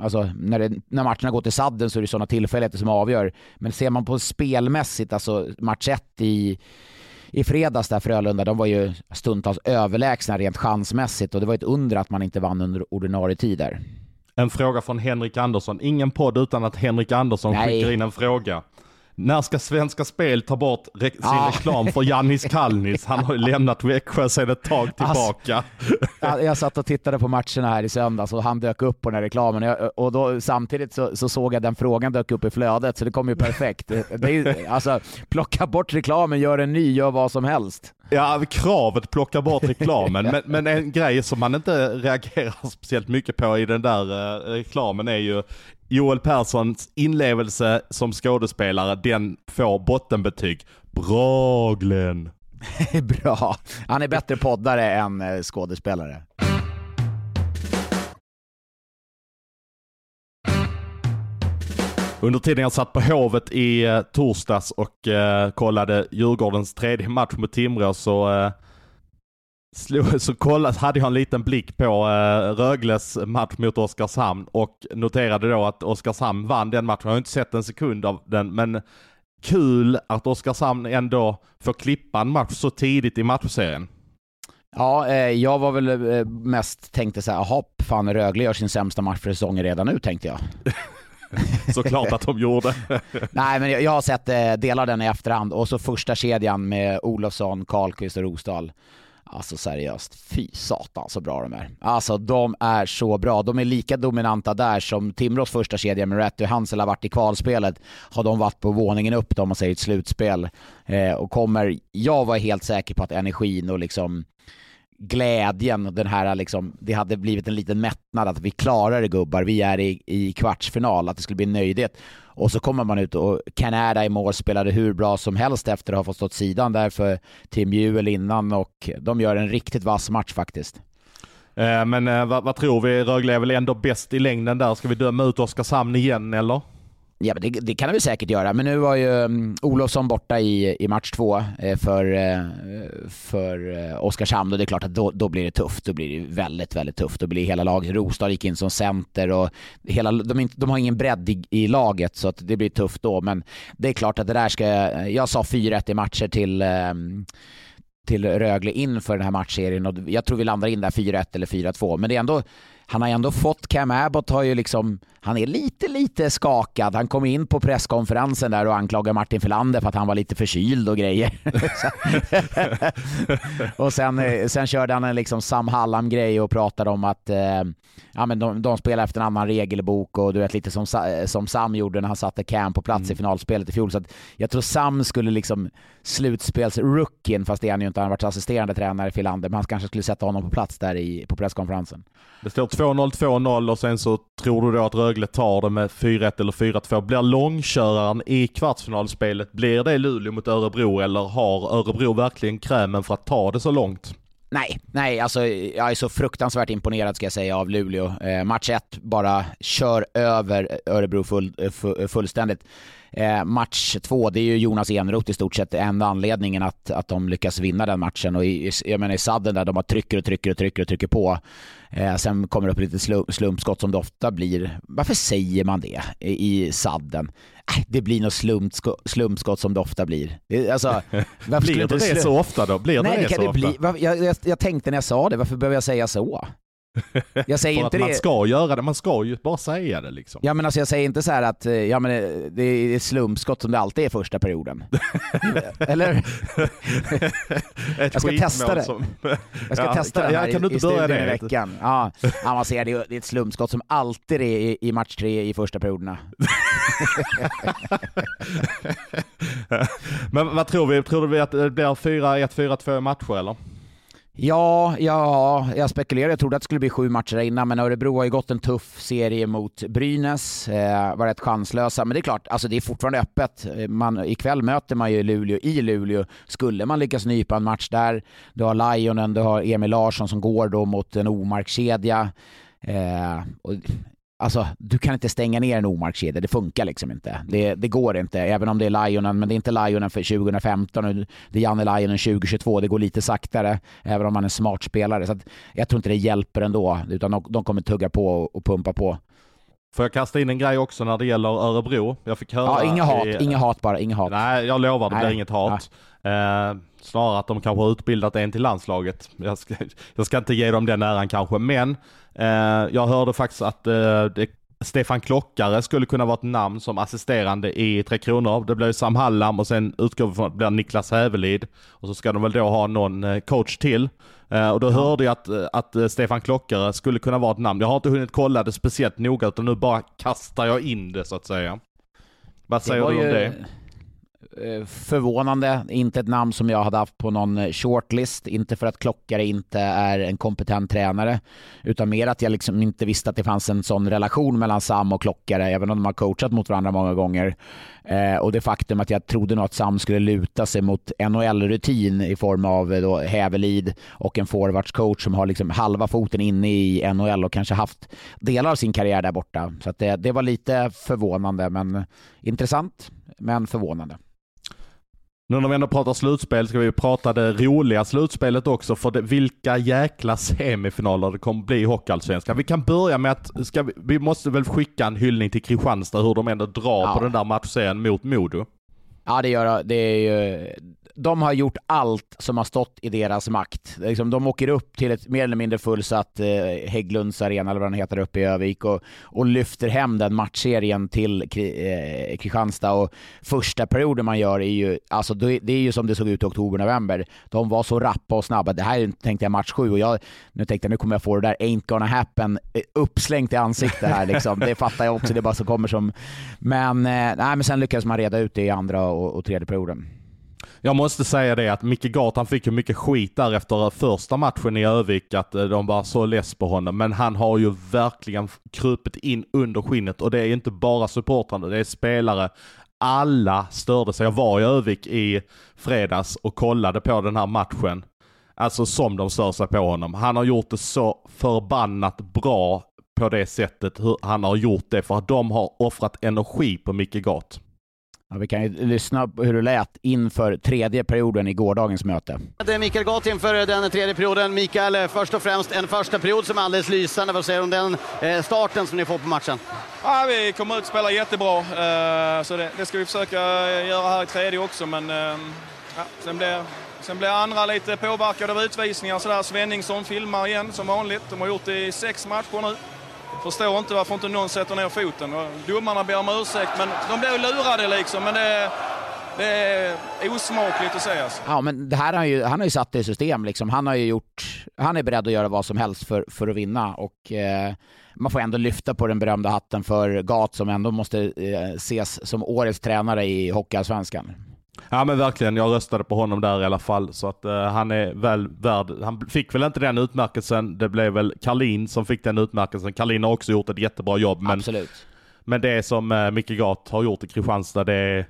alltså, när, det, när matcherna går till sadden så är det sådana tillfälligheter som avgör. Men ser man på spelmässigt, alltså match 1 i i fredags där Frölunda, de var ju stundtals överlägsna rent chansmässigt och det var ett under att man inte vann under ordinarie tider. En fråga från Henrik Andersson. Ingen podd utan att Henrik Andersson Nej. skickar in en fråga. När ska Svenska Spel ta bort re sin ah. reklam för Jannis Kalnis? Han har ju lämnat Växjö sedan ett tag alltså, tillbaka. Alltså, jag satt och tittade på matcherna här i söndags och han dök upp på den här reklamen. Jag, och då, samtidigt så, så, såg jag den frågan dök upp i flödet, så det kom ju perfekt. Det är, alltså, plocka bort reklamen, gör en ny, gör vad som helst. Ja, kravet plocka bort reklamen. men, men, en grej som man inte reagerar speciellt mycket på i den där uh, reklamen är ju Joel Perssons inlevelse som skådespelare, den får bottenbetyg. Bra Glenn! Bra. Han är bättre poddare än eh, skådespelare. Under tiden jag satt på Hovet i eh, torsdags och eh, kollade Djurgårdens tredje match mot Timrå så eh, så kollade, hade jag en liten blick på uh, Rögles match mot Oskarshamn och noterade då att Oskarshamn vann den matchen. Jag har inte sett en sekund av den, men kul att Oskarshamn ändå får klippa en match så tidigt i matchserien. Ja, eh, jag var väl eh, mest tänkte så här, jaha, fan Rögle gör sin sämsta match för säsongen redan nu, tänkte jag. Såklart att de gjorde. Nej, men jag, jag har sett eh, delar av den i efterhand och så första kedjan med Olofsson, Karlqvist och Rosdahl. Alltså seriöst, fy satan så bra de är. Alltså de är så bra. De är lika dominanta där som Timrås första kedja med Rätt och Hansel har varit i kvalspelet. Har de varit på våningen upp om man säger ett slutspel. Eh, och kommer, jag var helt säker på att energin och liksom glädjen, den här liksom, det hade blivit en liten mättnad att vi klarar det gubbar, vi är i, i kvartsfinal, att det skulle bli en nöjdhet. Och så kommer man ut och Canada i mål spelade hur bra som helst efter att ha fått stått sidan där för Tim Juel innan och de gör en riktigt vass match faktiskt. Eh, men eh, vad, vad, tror vi? Rögle är väl ändå bäst i längden där. Ska vi döma ut Oskarshamn igen eller? Ja, men det, det kan vi säkert göra, men nu var ju um, Olofsson borta i, i match två eh, för, eh, för eh, Oskarshamn och det är klart att då, då blir det tufft. Då blir det väldigt, väldigt tufft. Då blir hela laget, Rostad gick in som center och hela, de, de har ingen bredd i, i, laget så att det blir tufft då. Men det är klart att det där ska, jag sa 4-1 i matcher till eh, till Rögle inför den här matchserien och jag tror vi landar in där 4-1 eller 4-2. Men det är ändå, han har ändå fått, Cam Abbott har ju liksom, han är lite, lite skakad. Han kom in på presskonferensen där och anklagade Martin Filander för att han var lite förkyld och grejer. och sen, eh, sen körde han en liksom Sam Hallam-grej och pratade om att eh, ja, men de, de spelar efter en annan regelbok och du vet lite som, som Sam gjorde när han satte Cam på plats mm. i finalspelet i fjol. Så jag tror Sam skulle liksom slutspelsrookien, fast det är han ju inte, han har varit assisterande tränare i Filander, men han kanske skulle sätta honom på plats där i, på presskonferensen. Det står 2-0, 2-0 och sen så tror du då att Rögle tar det med 4-1 eller 4-2. Blir långköraren i kvartsfinalspelet, blir det Luleå mot Örebro eller har Örebro verkligen krämen för att ta det så långt? Nej, nej, alltså jag är så fruktansvärt imponerad ska jag säga av Luleå. Eh, match 1 bara kör över Örebro full, eh, full, eh, fullständigt. Eh, match två, det är ju Jonas Enroth i stort sett enda anledningen att, att de lyckas vinna den matchen. Och i, jag menar i sadden där de bara trycker och trycker och trycker och trycker på. Eh, sen kommer det upp lite slumpskott som det ofta blir. Varför säger man det i, i sadden? Äh, det blir något slumpskott, slumpskott som det ofta blir. Alltså, blir det det så ofta då? Blir Nej, det, det så det ofta? Bli, jag, jag, jag tänkte när jag sa det, varför behöver jag säga så? Jag säger För inte att man det. ska göra det, man ska ju bara säga det liksom. Ja men alltså jag säger inte så att eh, ja, men eh, det är slumpskott som det alltid är första perioden. Eller? Ett jag ska testa det. Som... Jag ska ja, testa det här kan, kan du inte börja det? i veckan. Ja, ja man ser det, är ett slumpskott som alltid är i, i match tre i första perioderna. men vad tror vi? Tror du att det blir 4-1, 4-2 matcher eller? Ja, ja, jag spekulerade. Jag trodde att det skulle bli sju matcher innan, men Örebro har ju gått en tuff serie mot Brynäs. Eh, var rätt chanslösa, men det är klart, alltså det är fortfarande öppet. Eh, man, ikväll möter man ju Luleå i Luleå. Skulle man lyckas nypa en match där, du har Lionen, du har Emil Larsson som går då mot en omarkskedja. Eh, och Alltså, du kan inte stänga ner en omarkskedja, det funkar liksom inte. Det, det, går inte, även om det är Lionen, men det är inte Lionen för 2015, det är Janne Lionen 2022, det går lite saktare, även om man är en smart spelare. Så jag tror inte det hjälper ändå, utan de, de kommer tugga på och pumpa på. Får jag kasta in en grej också när det gäller Örebro? Jag fick höra... Ja, inga hat, i... inga hat bara, inga hat. Nej, jag lovar, det blir inget hat. Eh, snarare att de kanske har utbildat en till landslaget. Jag ska, jag ska inte ge dem den äran kanske, men jag hörde faktiskt att eh, det, Stefan Klockare skulle kunna vara ett namn som assisterande i Tre Kronor. Det blir Sam Hallam och sen utgår vi från att det blir Niklas Hävelid. Och så ska de väl då ha någon eh, coach till. Och då hörde jag att, att Stefan Klockare skulle kunna vara ett namn. Jag har inte hunnit kolla det speciellt noga utan nu bara kastar jag in det så att säga. Vad säger du om ju... det? Eh, förvånande, inte ett namn som jag hade haft på någon eh, shortlist, inte för att Klockare inte är en kompetent tränare, utan mer att jag liksom inte visste att det fanns en sån relation mellan Sam och Klockare, även om de har coachat mot varandra många gånger. Eh, och det faktum att jag trodde nog att Sam skulle luta sig mot NHL-rutin i form av eh, då Hävelid och en forwardscoach som har liksom halva foten inne i NHL och kanske haft delar av sin karriär där borta. Så det, det var lite förvånande, men intressant, men förvånande. Nu när vi ändå pratar slutspel ska vi prata det roliga slutspelet också för det, vilka jäkla semifinaler det kommer bli i Hockeyallsvenskan. Vi kan börja med att, ska vi, vi måste väl skicka en hyllning till Kristianstad hur de ändå drar ja. på den där matchserien mot Modo. Ja det gör det. är ju, de har gjort allt som har stått i deras makt. Liksom, de åker upp till ett mer eller mindre fullsatt eh, Hägglunds arena, eller vad den heter, uppe i Övik och, och lyfter hem den matchserien till eh, Kristianstad. Och första perioden man gör är ju, alltså, det är ju som det såg ut i oktober-november. De var så rappa och snabba. Det här tänkte jag match sju och jag, nu tänkte jag nu kommer jag få det där ain't gonna happen eh, uppslängt i ansiktet här liksom. Det fattar jag också, det är bara så kommer som... Men, eh, nej, men sen lyckades man reda ut det i andra och, och tredje perioden. Jag måste säga det att Micke Gart fick ju mycket skit där efter första matchen i Övik att eh, de var så less på honom. Men han har ju verkligen krupit in under skinnet och det är inte bara supportrarna, det är spelare. Alla störde sig. Jag var i Övik i fredags och kollade på den här matchen. Alltså som de stör sig på honom. Han har gjort det så förbannat bra på det sättet hur han har gjort det för att de har offrat energi på Micke Gart. Ja, vi kan ju lyssna på hur det lät inför tredje perioden i gårdagens möte. Det är Mikael Gott inför den tredje perioden. Mikael, först och främst en första period som är alldeles lysande. Vad säger du om den eh, starten som ni får på matchen? Ja, vi kommer ut och spelar jättebra, eh, så det, det, ska vi försöka göra här i tredje också. Men eh, ja, sen, blir, sen blir andra lite påverkade av utvisningar. Så Svenningsson filmar igen som vanligt. De har gjort det i sex matcher nu. Förstår inte varför inte någon sätter ner foten. Domarna ber om ursäkt, men de blir lurade liksom. Men det, det är osmakligt att säga. Alltså. Ja, men det här har han, ju, han har ju satt det i system. Liksom. Han, har ju gjort, han är beredd att göra vad som helst för, för att vinna. Och, eh, man får ändå lyfta på den berömda hatten för Gat som ändå måste eh, ses som årets tränare i Hockeyallsvenskan. Ja men verkligen, jag röstade på honom där i alla fall. Så att uh, han är väl värd, han fick väl inte den utmärkelsen. Det blev väl Karlin som fick den utmärkelsen. Karlin har också gjort ett jättebra jobb. Men, Absolut. men det som uh, Micke Gat har gjort i Kristianstad, det är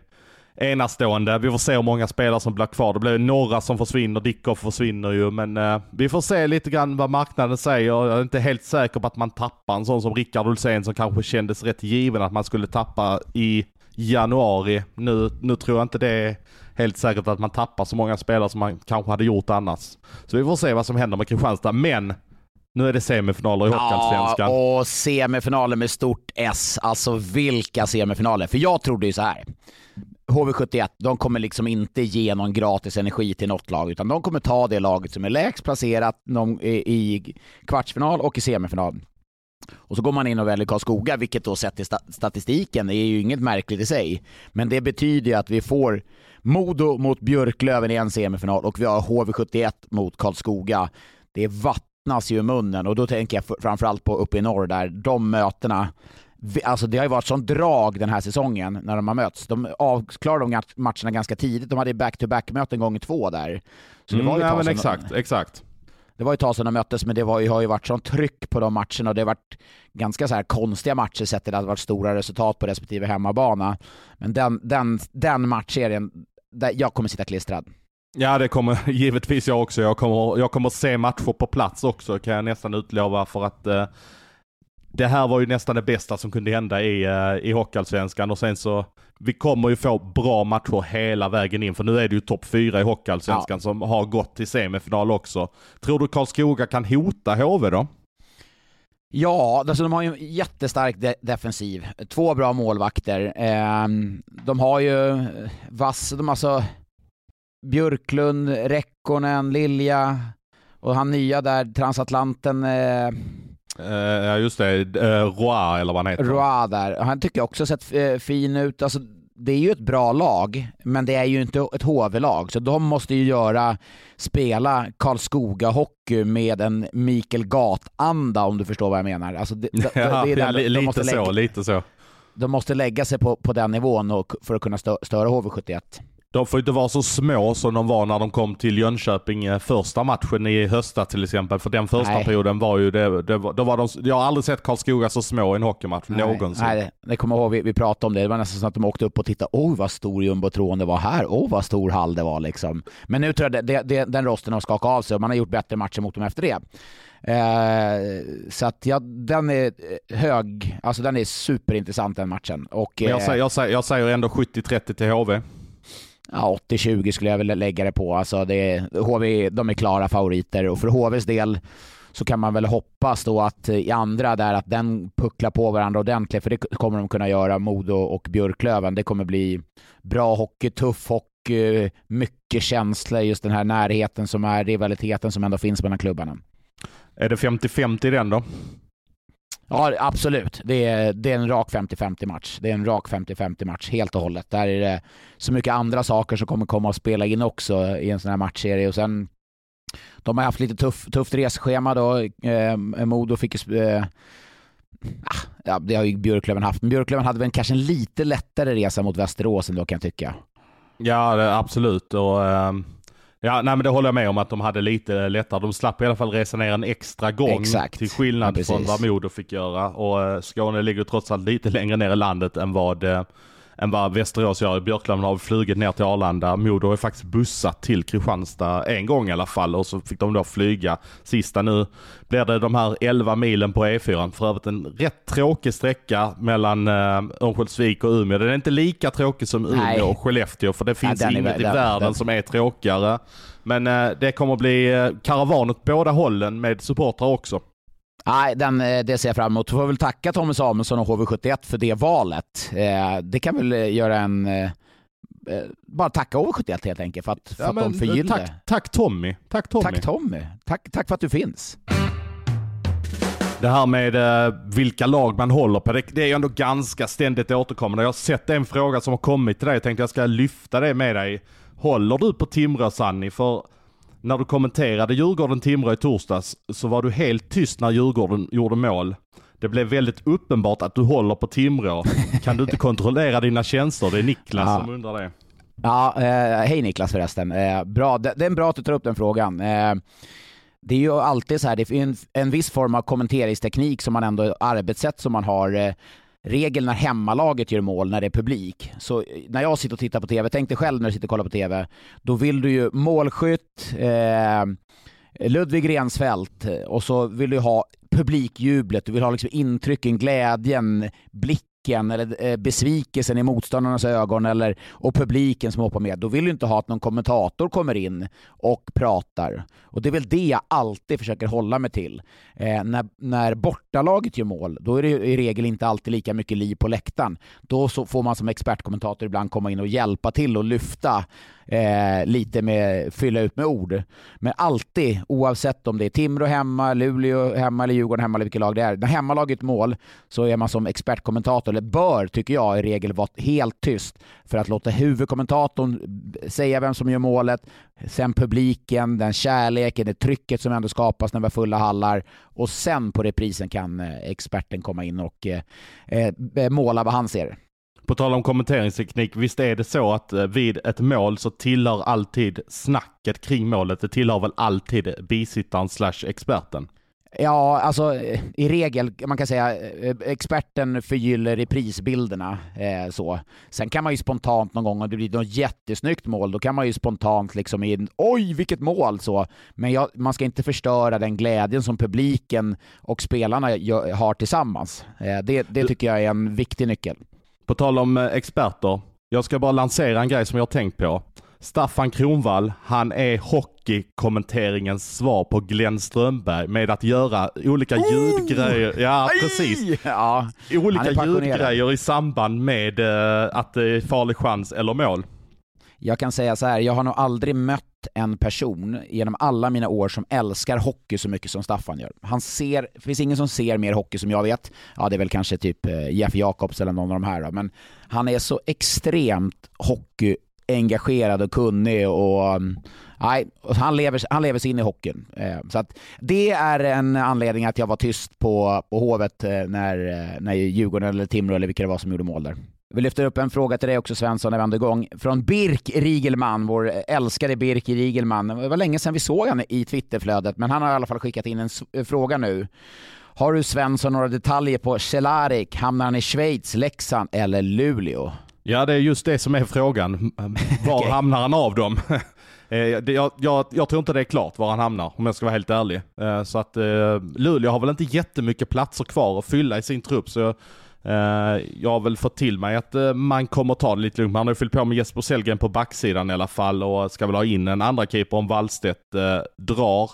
enastående. Vi får se hur många spelare som blir kvar. Det blir några som försvinner, Dickov försvinner ju, men uh, vi får se lite grann vad marknaden säger. Jag är inte helt säker på att man tappar en sån som Rickard Olsén som kanske kändes rätt given att man skulle tappa i januari. Nu, nu tror jag inte det är helt säkert att man tappar så många spelare som man kanske hade gjort annars. Så vi får se vad som händer med Kristianstad, men nu är det semifinaler i Hockeyallsvenskan. Ja, och semifinaler med stort S. Alltså vilka semifinaler? För jag trodde ju så här. HV71, de kommer liksom inte ge någon gratis energi till något lag, utan de kommer ta det laget som är lägst placerat i kvartsfinal och i semifinal. Och så går man in och väljer Karlskoga, vilket då sett i statistiken är ju inget märkligt i sig. Men det betyder ju att vi får Modo mot Björklöven i en semifinal och vi har HV71 mot Karlskoga. Det vattnas ju i munnen och då tänker jag framförallt på uppe i norr där, de mötena Alltså det har ju varit sån drag den här säsongen när de har mötts. De avklarade de matcherna ganska tidigt. De hade back-to-back-möten gånger två där. Så det var ju mm, ja, men exakt, exakt. Det var ju ett tag sedan de möttes, men det var har ju varit sånt tryck på de matcherna och det har varit ganska så här konstiga matcher sett till att det har varit stora resultat på respektive hemmabana. Men den, den, den matchserien, där jag kommer sitta klistrad. Ja, det kommer givetvis jag också. Jag kommer, jag kommer se matcher på plats också, kan jag nästan utlova, för att eh, det här var ju nästan det bästa som kunde hända i, uh, i Hockeyallsvenskan och sen så, vi kommer ju få bra matcher hela vägen in för nu är det ju topp fyra i Hockeyallsvenskan ja. som har gått till semifinal också. Tror du Karlskoga kan hota HV då? Ja, alltså de har ju en jättestark de defensiv. Två bra målvakter. Eh, de har ju vass, de alltså Björklund, Rekkonen, Lilja och han nya där, transatlanten eh, ja just det, uh, Roy eller vad han heter. Roy där, han tycker jag också sett uh, fin ut. Alltså, det är ju ett bra lag, men det är ju inte ett HV-lag, så de måste ju göra, spela Karlskoga hockey med en Mikael Gat-anda om du förstår vad jag menar. Alltså, det, det, ja, det är ja, de lite så, lite så. De måste lägga sig på, på den nivån och, för att kunna stö, störa HV71. De får inte vara så små som de var när de kom till Jönköping eh, första matchen i höstas till exempel. För den första Nej. perioden var ju, det, det, då var de, jag har aldrig sett Karlskoga så små i en hockeymatch Nej. någonsin. Nej, det kommer ihåg, vi, vi pratade om det, det var nästan så att de åkte upp och tittade, oj vad stor jumbotron det var här, oj vad stor hall det var liksom. Men nu tror jag det, det, den rosten har skakat av sig och man har gjort bättre matcher mot dem efter det. Eh, så att ja, den är hög, alltså den är superintressant den matchen. Och, jag, säger, jag, säger, jag säger ändå 70-30 till HV. Ja, 80-20 skulle jag vilja lägga det på. Alltså det, HV, de är klara favoriter och för HVs del så kan man väl hoppas då att eh, i andra där att den pucklar på varandra ordentligt, för det kommer de kunna göra, Modo och Björklöven. Det kommer bli bra hockey, tuff hockey, mycket känslor. just den här närheten som är rivaliteten som ändå finns mellan klubbarna. Är det 50-50 i den då? Ja, absolut. Det är, det är en rak 50-50 match. Det är en rak 50-50 match helt och hållet. Där är det så mycket andra saker som kommer komma att spela in också i en sån här matchserie. Och sen, de har haft lite tuff, tufft resschema då. Eh, Modo fick eh, ah, Ja, det har ju Björklöven haft. Men Björklöven hade väl kanske en lite lättare resa mot Västerås ändå kan jag tycka. Ja, det, absolut. Och, eh, Ja, nej men det håller jag med om att de hade lite lättare. De slapp i alla fall resa ner en extra gång Exakt. till skillnad ja, från vad Modo fick göra. Och eh, Skåne ligger trots allt lite längre ner i landet än vad eh, än vad Västerås gör. Björklöven har flugit ner till Arlanda. Modo har faktiskt bussat till Kristianstad en gång i alla fall och så fick de då flyga. Sista nu blir det de här 11 milen på E4. För övrigt en rätt tråkig sträcka mellan uh, Örnsköldsvik och Umeå. Den är inte lika tråkig som Umeå Nej. och Skellefteå för det finns ja, inget i världen den. som är tråkigare. Men uh, det kommer bli uh, karavan åt båda hållen med supportrar också. Nej, den, eh, det ser jag fram emot. Får väl tacka Tommy Samuelsson och HV71 för det valet. Eh, det kan väl eh, göra en... Bara tacka HV71 helt enkelt för att, för ja, att de förgyllde. Tack, tack Tommy. Tack Tommy. Tack Tommy. Tack, tack för att du finns. Det här med vilka lag man håller på, det, det är ju ändå ganska ständigt återkommande. Jag har sett en fråga som har kommit till dig, jag tänkte jag ska lyfta det med dig. Håller du på Timrå Sanni? För när du kommenterade Djurgården-Timrå i torsdags så var du helt tyst när Djurgården gjorde mål. Det blev väldigt uppenbart att du håller på Timrå. Kan du inte kontrollera dina känslor? Det är Niklas ja. som undrar det. Ja, eh, hej Niklas förresten. Eh, bra. Det, det, är bra att du tar upp den frågan. Eh, det är ju alltid så här, det finns en, en viss form av kommenteringsteknik som man ändå, arbetssätt som man har. Regel när hemmalaget gör mål när det är publik. Så eh, när jag sitter och tittar på TV, tänk dig själv när du sitter och kollar på TV, då vill du ju målskytt, eh, Ludvig Rensfeldt eh, och så vill du ha publikjublet, du vill ha liksom intrycken, glädjen, blicken eller eh, besvikelsen i motståndarnas ögon eller, och publiken som hoppar med, då vill du inte ha att någon kommentator kommer in och pratar. Och det är väl det jag alltid försöker hålla mig till. Eh, när, när bortalaget gör mål, då är det i regel inte alltid lika mycket liv på läktaren. Då så får man som expertkommentator ibland komma in och hjälpa till och lyfta eh, lite med, fylla ut med ord. Men alltid, oavsett om det är Timrå hemma, Luleå hemma eller Djurgården hemma eller vilket lag det är. När hemmalaget mål så är man som expertkommentator, eller bör tycker jag i regel vara helt tyst för att låta huvudkommentatorn säga vem som gör målet, sen publiken, den kärleken, det trycket som ändå skapas när vi har fulla hallar och sen på reprisen kan eh, experten komma in och eh, eh måla vad han ser. På tal om kommenteringsteknik, visst är det så att eh, vid ett mål så tillhör alltid snacket kring målet, det tillhör väl alltid bisittaren slash experten? Ja, alltså i regel, man kan säga eh, experten förgyller reprisbilderna. Eh, så. Sen kan man ju spontant någon gång, om det blir något jättesnyggt mål, då kan man ju spontant liksom in, oj vilket mål! så. Men jag, man ska inte förstöra den glädjen som publiken och spelarna gör, har tillsammans. Eh, det, det tycker jag är en viktig nyckel. På tal om eh, experter. Jag ska bara lansera en grej som jag har tänkt på. Staffan Kronvall, han är hockeykommenteringens svar på Glenn Strömberg med att göra olika oh! ljudgrejer. Ja, precis. Ja, olika ljudgrejer i samband med uh, att det är farlig chans eller mål. Jag kan säga så här, jag har nog aldrig mött en person genom alla mina år som älskar hockey så mycket som Staffan gör. Han ser, det finns ingen som ser mer hockey som jag vet. Ja, det är väl kanske typ eh, Jeff Jacobs eller någon av de här då. men han är så extremt hockeyengagerad och kunnig och mm, Nej, han lever, han lever sig in i hockeyn. Eh, så att det är en anledning att jag var tyst på, på Hovet eh, när, när Djurgården eller Timrå eller vilka det var som gjorde mål där. Vi lyfter upp en fråga till dig också Svensson när vi ändå igång. Från Birk Rigelman, vår älskade Birk Rigelman. Det var länge sedan vi såg honom i Twitterflödet, men han har i alla fall skickat in en eh, fråga nu. Har du Svensson några detaljer på Cehlárik? Hamnar han i Schweiz, Leksand eller Luleå? Ja, det är just det som är frågan. Var okay. hamnar han av dem? Eh, jag, jag, jag, tror inte det är klart var han hamnar, om jag ska vara helt ärlig. Eh, så att Luleå har väl inte jättemycket platser kvar att fylla i sin trupp, så Eh, jag har väl fått till mig att eh, man kommer ta det lite lugnt. Man har ju fyllt på med Jesper Sellgren på backsidan i alla fall och ska väl ha in en andra keeper om Wallstedt eh, drar.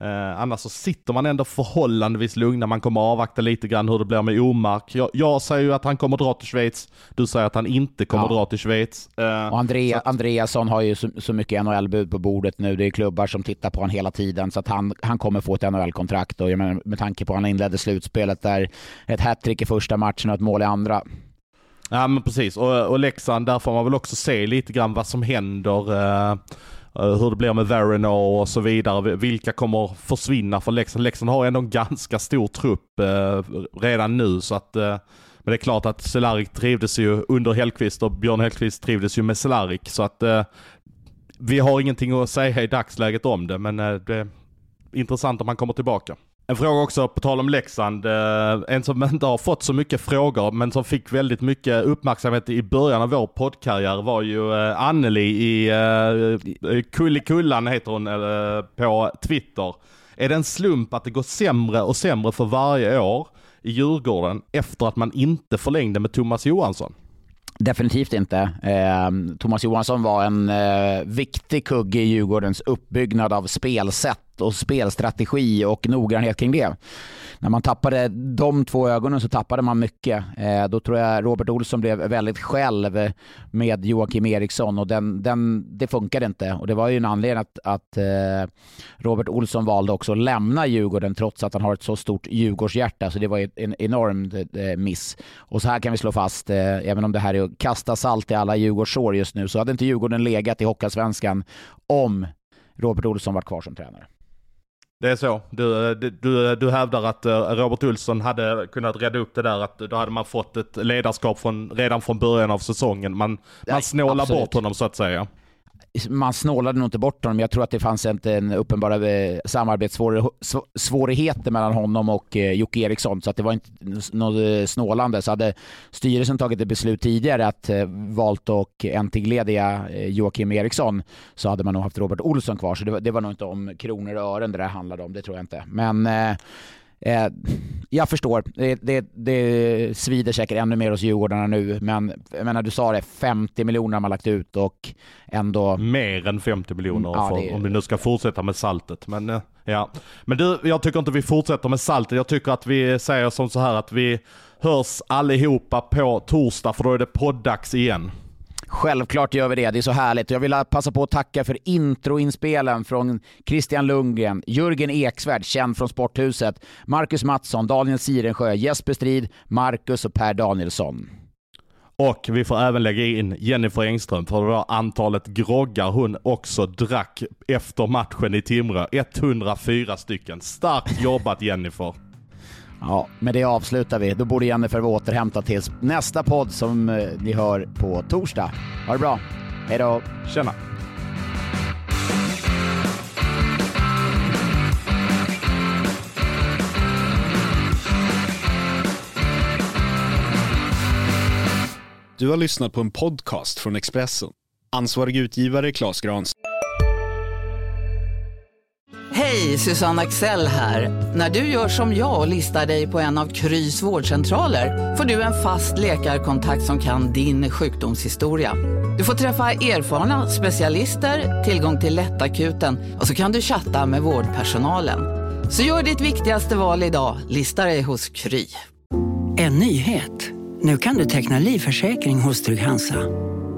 Eh, annars så sitter man ändå förhållandevis lugna, man kommer avvakta lite grann hur det blir med Omark. Jag, jag säger ju att han kommer dra till Schweiz, du säger att han inte kommer ja. dra till Schweiz. Eh, och Andrea, att... Andreasson har ju så, så mycket NHL-bud på bordet nu, det är klubbar som tittar på honom hela tiden, så att han, han kommer få ett NHL-kontrakt och menar, med tanke på att han inledde slutspelet där, ett hattrick i första matchen och ett mål i andra. Ja men precis, och, och Leksand, där får man väl också se lite grann vad som händer. Eh, Eh, hur det blir med Verino och så vidare. Vilka kommer försvinna för Leksand? Leksand har ändå en ganska stor trupp eh, redan nu så att eh, men det är klart att Cehlárik trivdes ju under Hellqvist och Björn Hellqvist trivdes ju med Cehlárik så att eh, vi har ingenting att säga i dagsläget om det men eh, det är intressant om han kommer tillbaka. En fråga också på tal om Leksand. Eh, en som inte har fått så mycket frågor men som fick väldigt mycket uppmärksamhet i början av vår poddkarriär var ju eh, Anneli i eh, Kullikullan heter hon på Twitter. Är det en slump att det går sämre och sämre för varje år i Djurgården efter att man inte förlängde med Thomas Johansson? Definitivt inte. Eh, Thomas Johansson var en eh, viktig kugge i Djurgårdens uppbyggnad av spelsätt och spelstrategi och noggrannhet kring det när man tappade de två ögonen så tappade man mycket. Eh, då tror jag Robert Olsson blev väldigt själv med Joakim Eriksson och den, den, det funkade inte. Och det var ju en anledning att, att eh, Robert Olsson valde också att lämna Djurgården trots att han har ett så stort Djurgårdshjärta. Så det var en enorm eh, miss. Och så här kan vi slå fast, även om det här är att kasta salt i alla Djurgårdsår just nu, så hade inte Djurgården legat i Hockeyallsvenskan om Robert Olsson varit kvar som tränare. Det är så. Du, du, du hävdar att eh, Robert Olsson hade kunnat rädda upp det där, att då hade man fått ett ledarskap från, redan från början av säsongen. Man, man snålar absolut. bort honom så att säga man snålade nog inte bort honom. Jag tror att det fanns inte en uppenbara eh, samarbetssvårigheter mellan honom och eh, Jocke Eriksson, så att det var inte något eh, snålande. Så hade styrelsen tagit ett beslut tidigare att valt och entlediga Joakim Eriksson så hade man nog haft Robert Olsson kvar. Så det var, det var nog inte om kronor och ören det där handlade om, det tror jag inte. Men eh, jag förstår, det, det, det svider säkert ännu mer hos Djurgårdarna nu, men jag menar, du sa det, 50 miljoner har man lagt ut och ändå... Mer än 50 miljoner Ja, för, det om vi nu ska fortsätta med saltet. Men, eh, ja. men du, jag tycker inte vi fortsätter med saltet. Jag tycker att vi säger som så här att vi hörs allihopa på torsdag för då är det poddags igen. Självklart gör vi det, det är så härligt. Jag vill passa på att tacka för introinspelen från Christian Lundgren, Jörgen Eksvärd, känd från Sporthuset, Marcus Mattsson, Daniel Sirensjö, Jesper Strid, Marcus och Per Danielsson. Och vi får även lägga in Jennifer Engström för det var antalet groggar hon också drack efter matchen i Timrå. 104 stycken. Starkt jobbat Jennifer. Ja, med det avslutar vi. Då borde Jennifer vara återhämtad tills nästa podd som eh, ni hör på torsdag. Ha det bra. Hej då. Tjena. Du har lyssnat på en podcast från Expressen. Ansvarig utgivare Klas Grans. Hej, Susanne Axel här. När du gör som jag och listar dig på en av Krys vårdcentraler får du en fast läkarkontakt som kan din sjukdomshistoria. Du får träffa erfarna specialister, tillgång till lättakuten och så kan du chatta med vårdpersonalen. Så gör ditt viktigaste val idag, lista dig hos Kry. En nyhet. Nu kan du teckna livförsäkring hos Trygg-Hansa.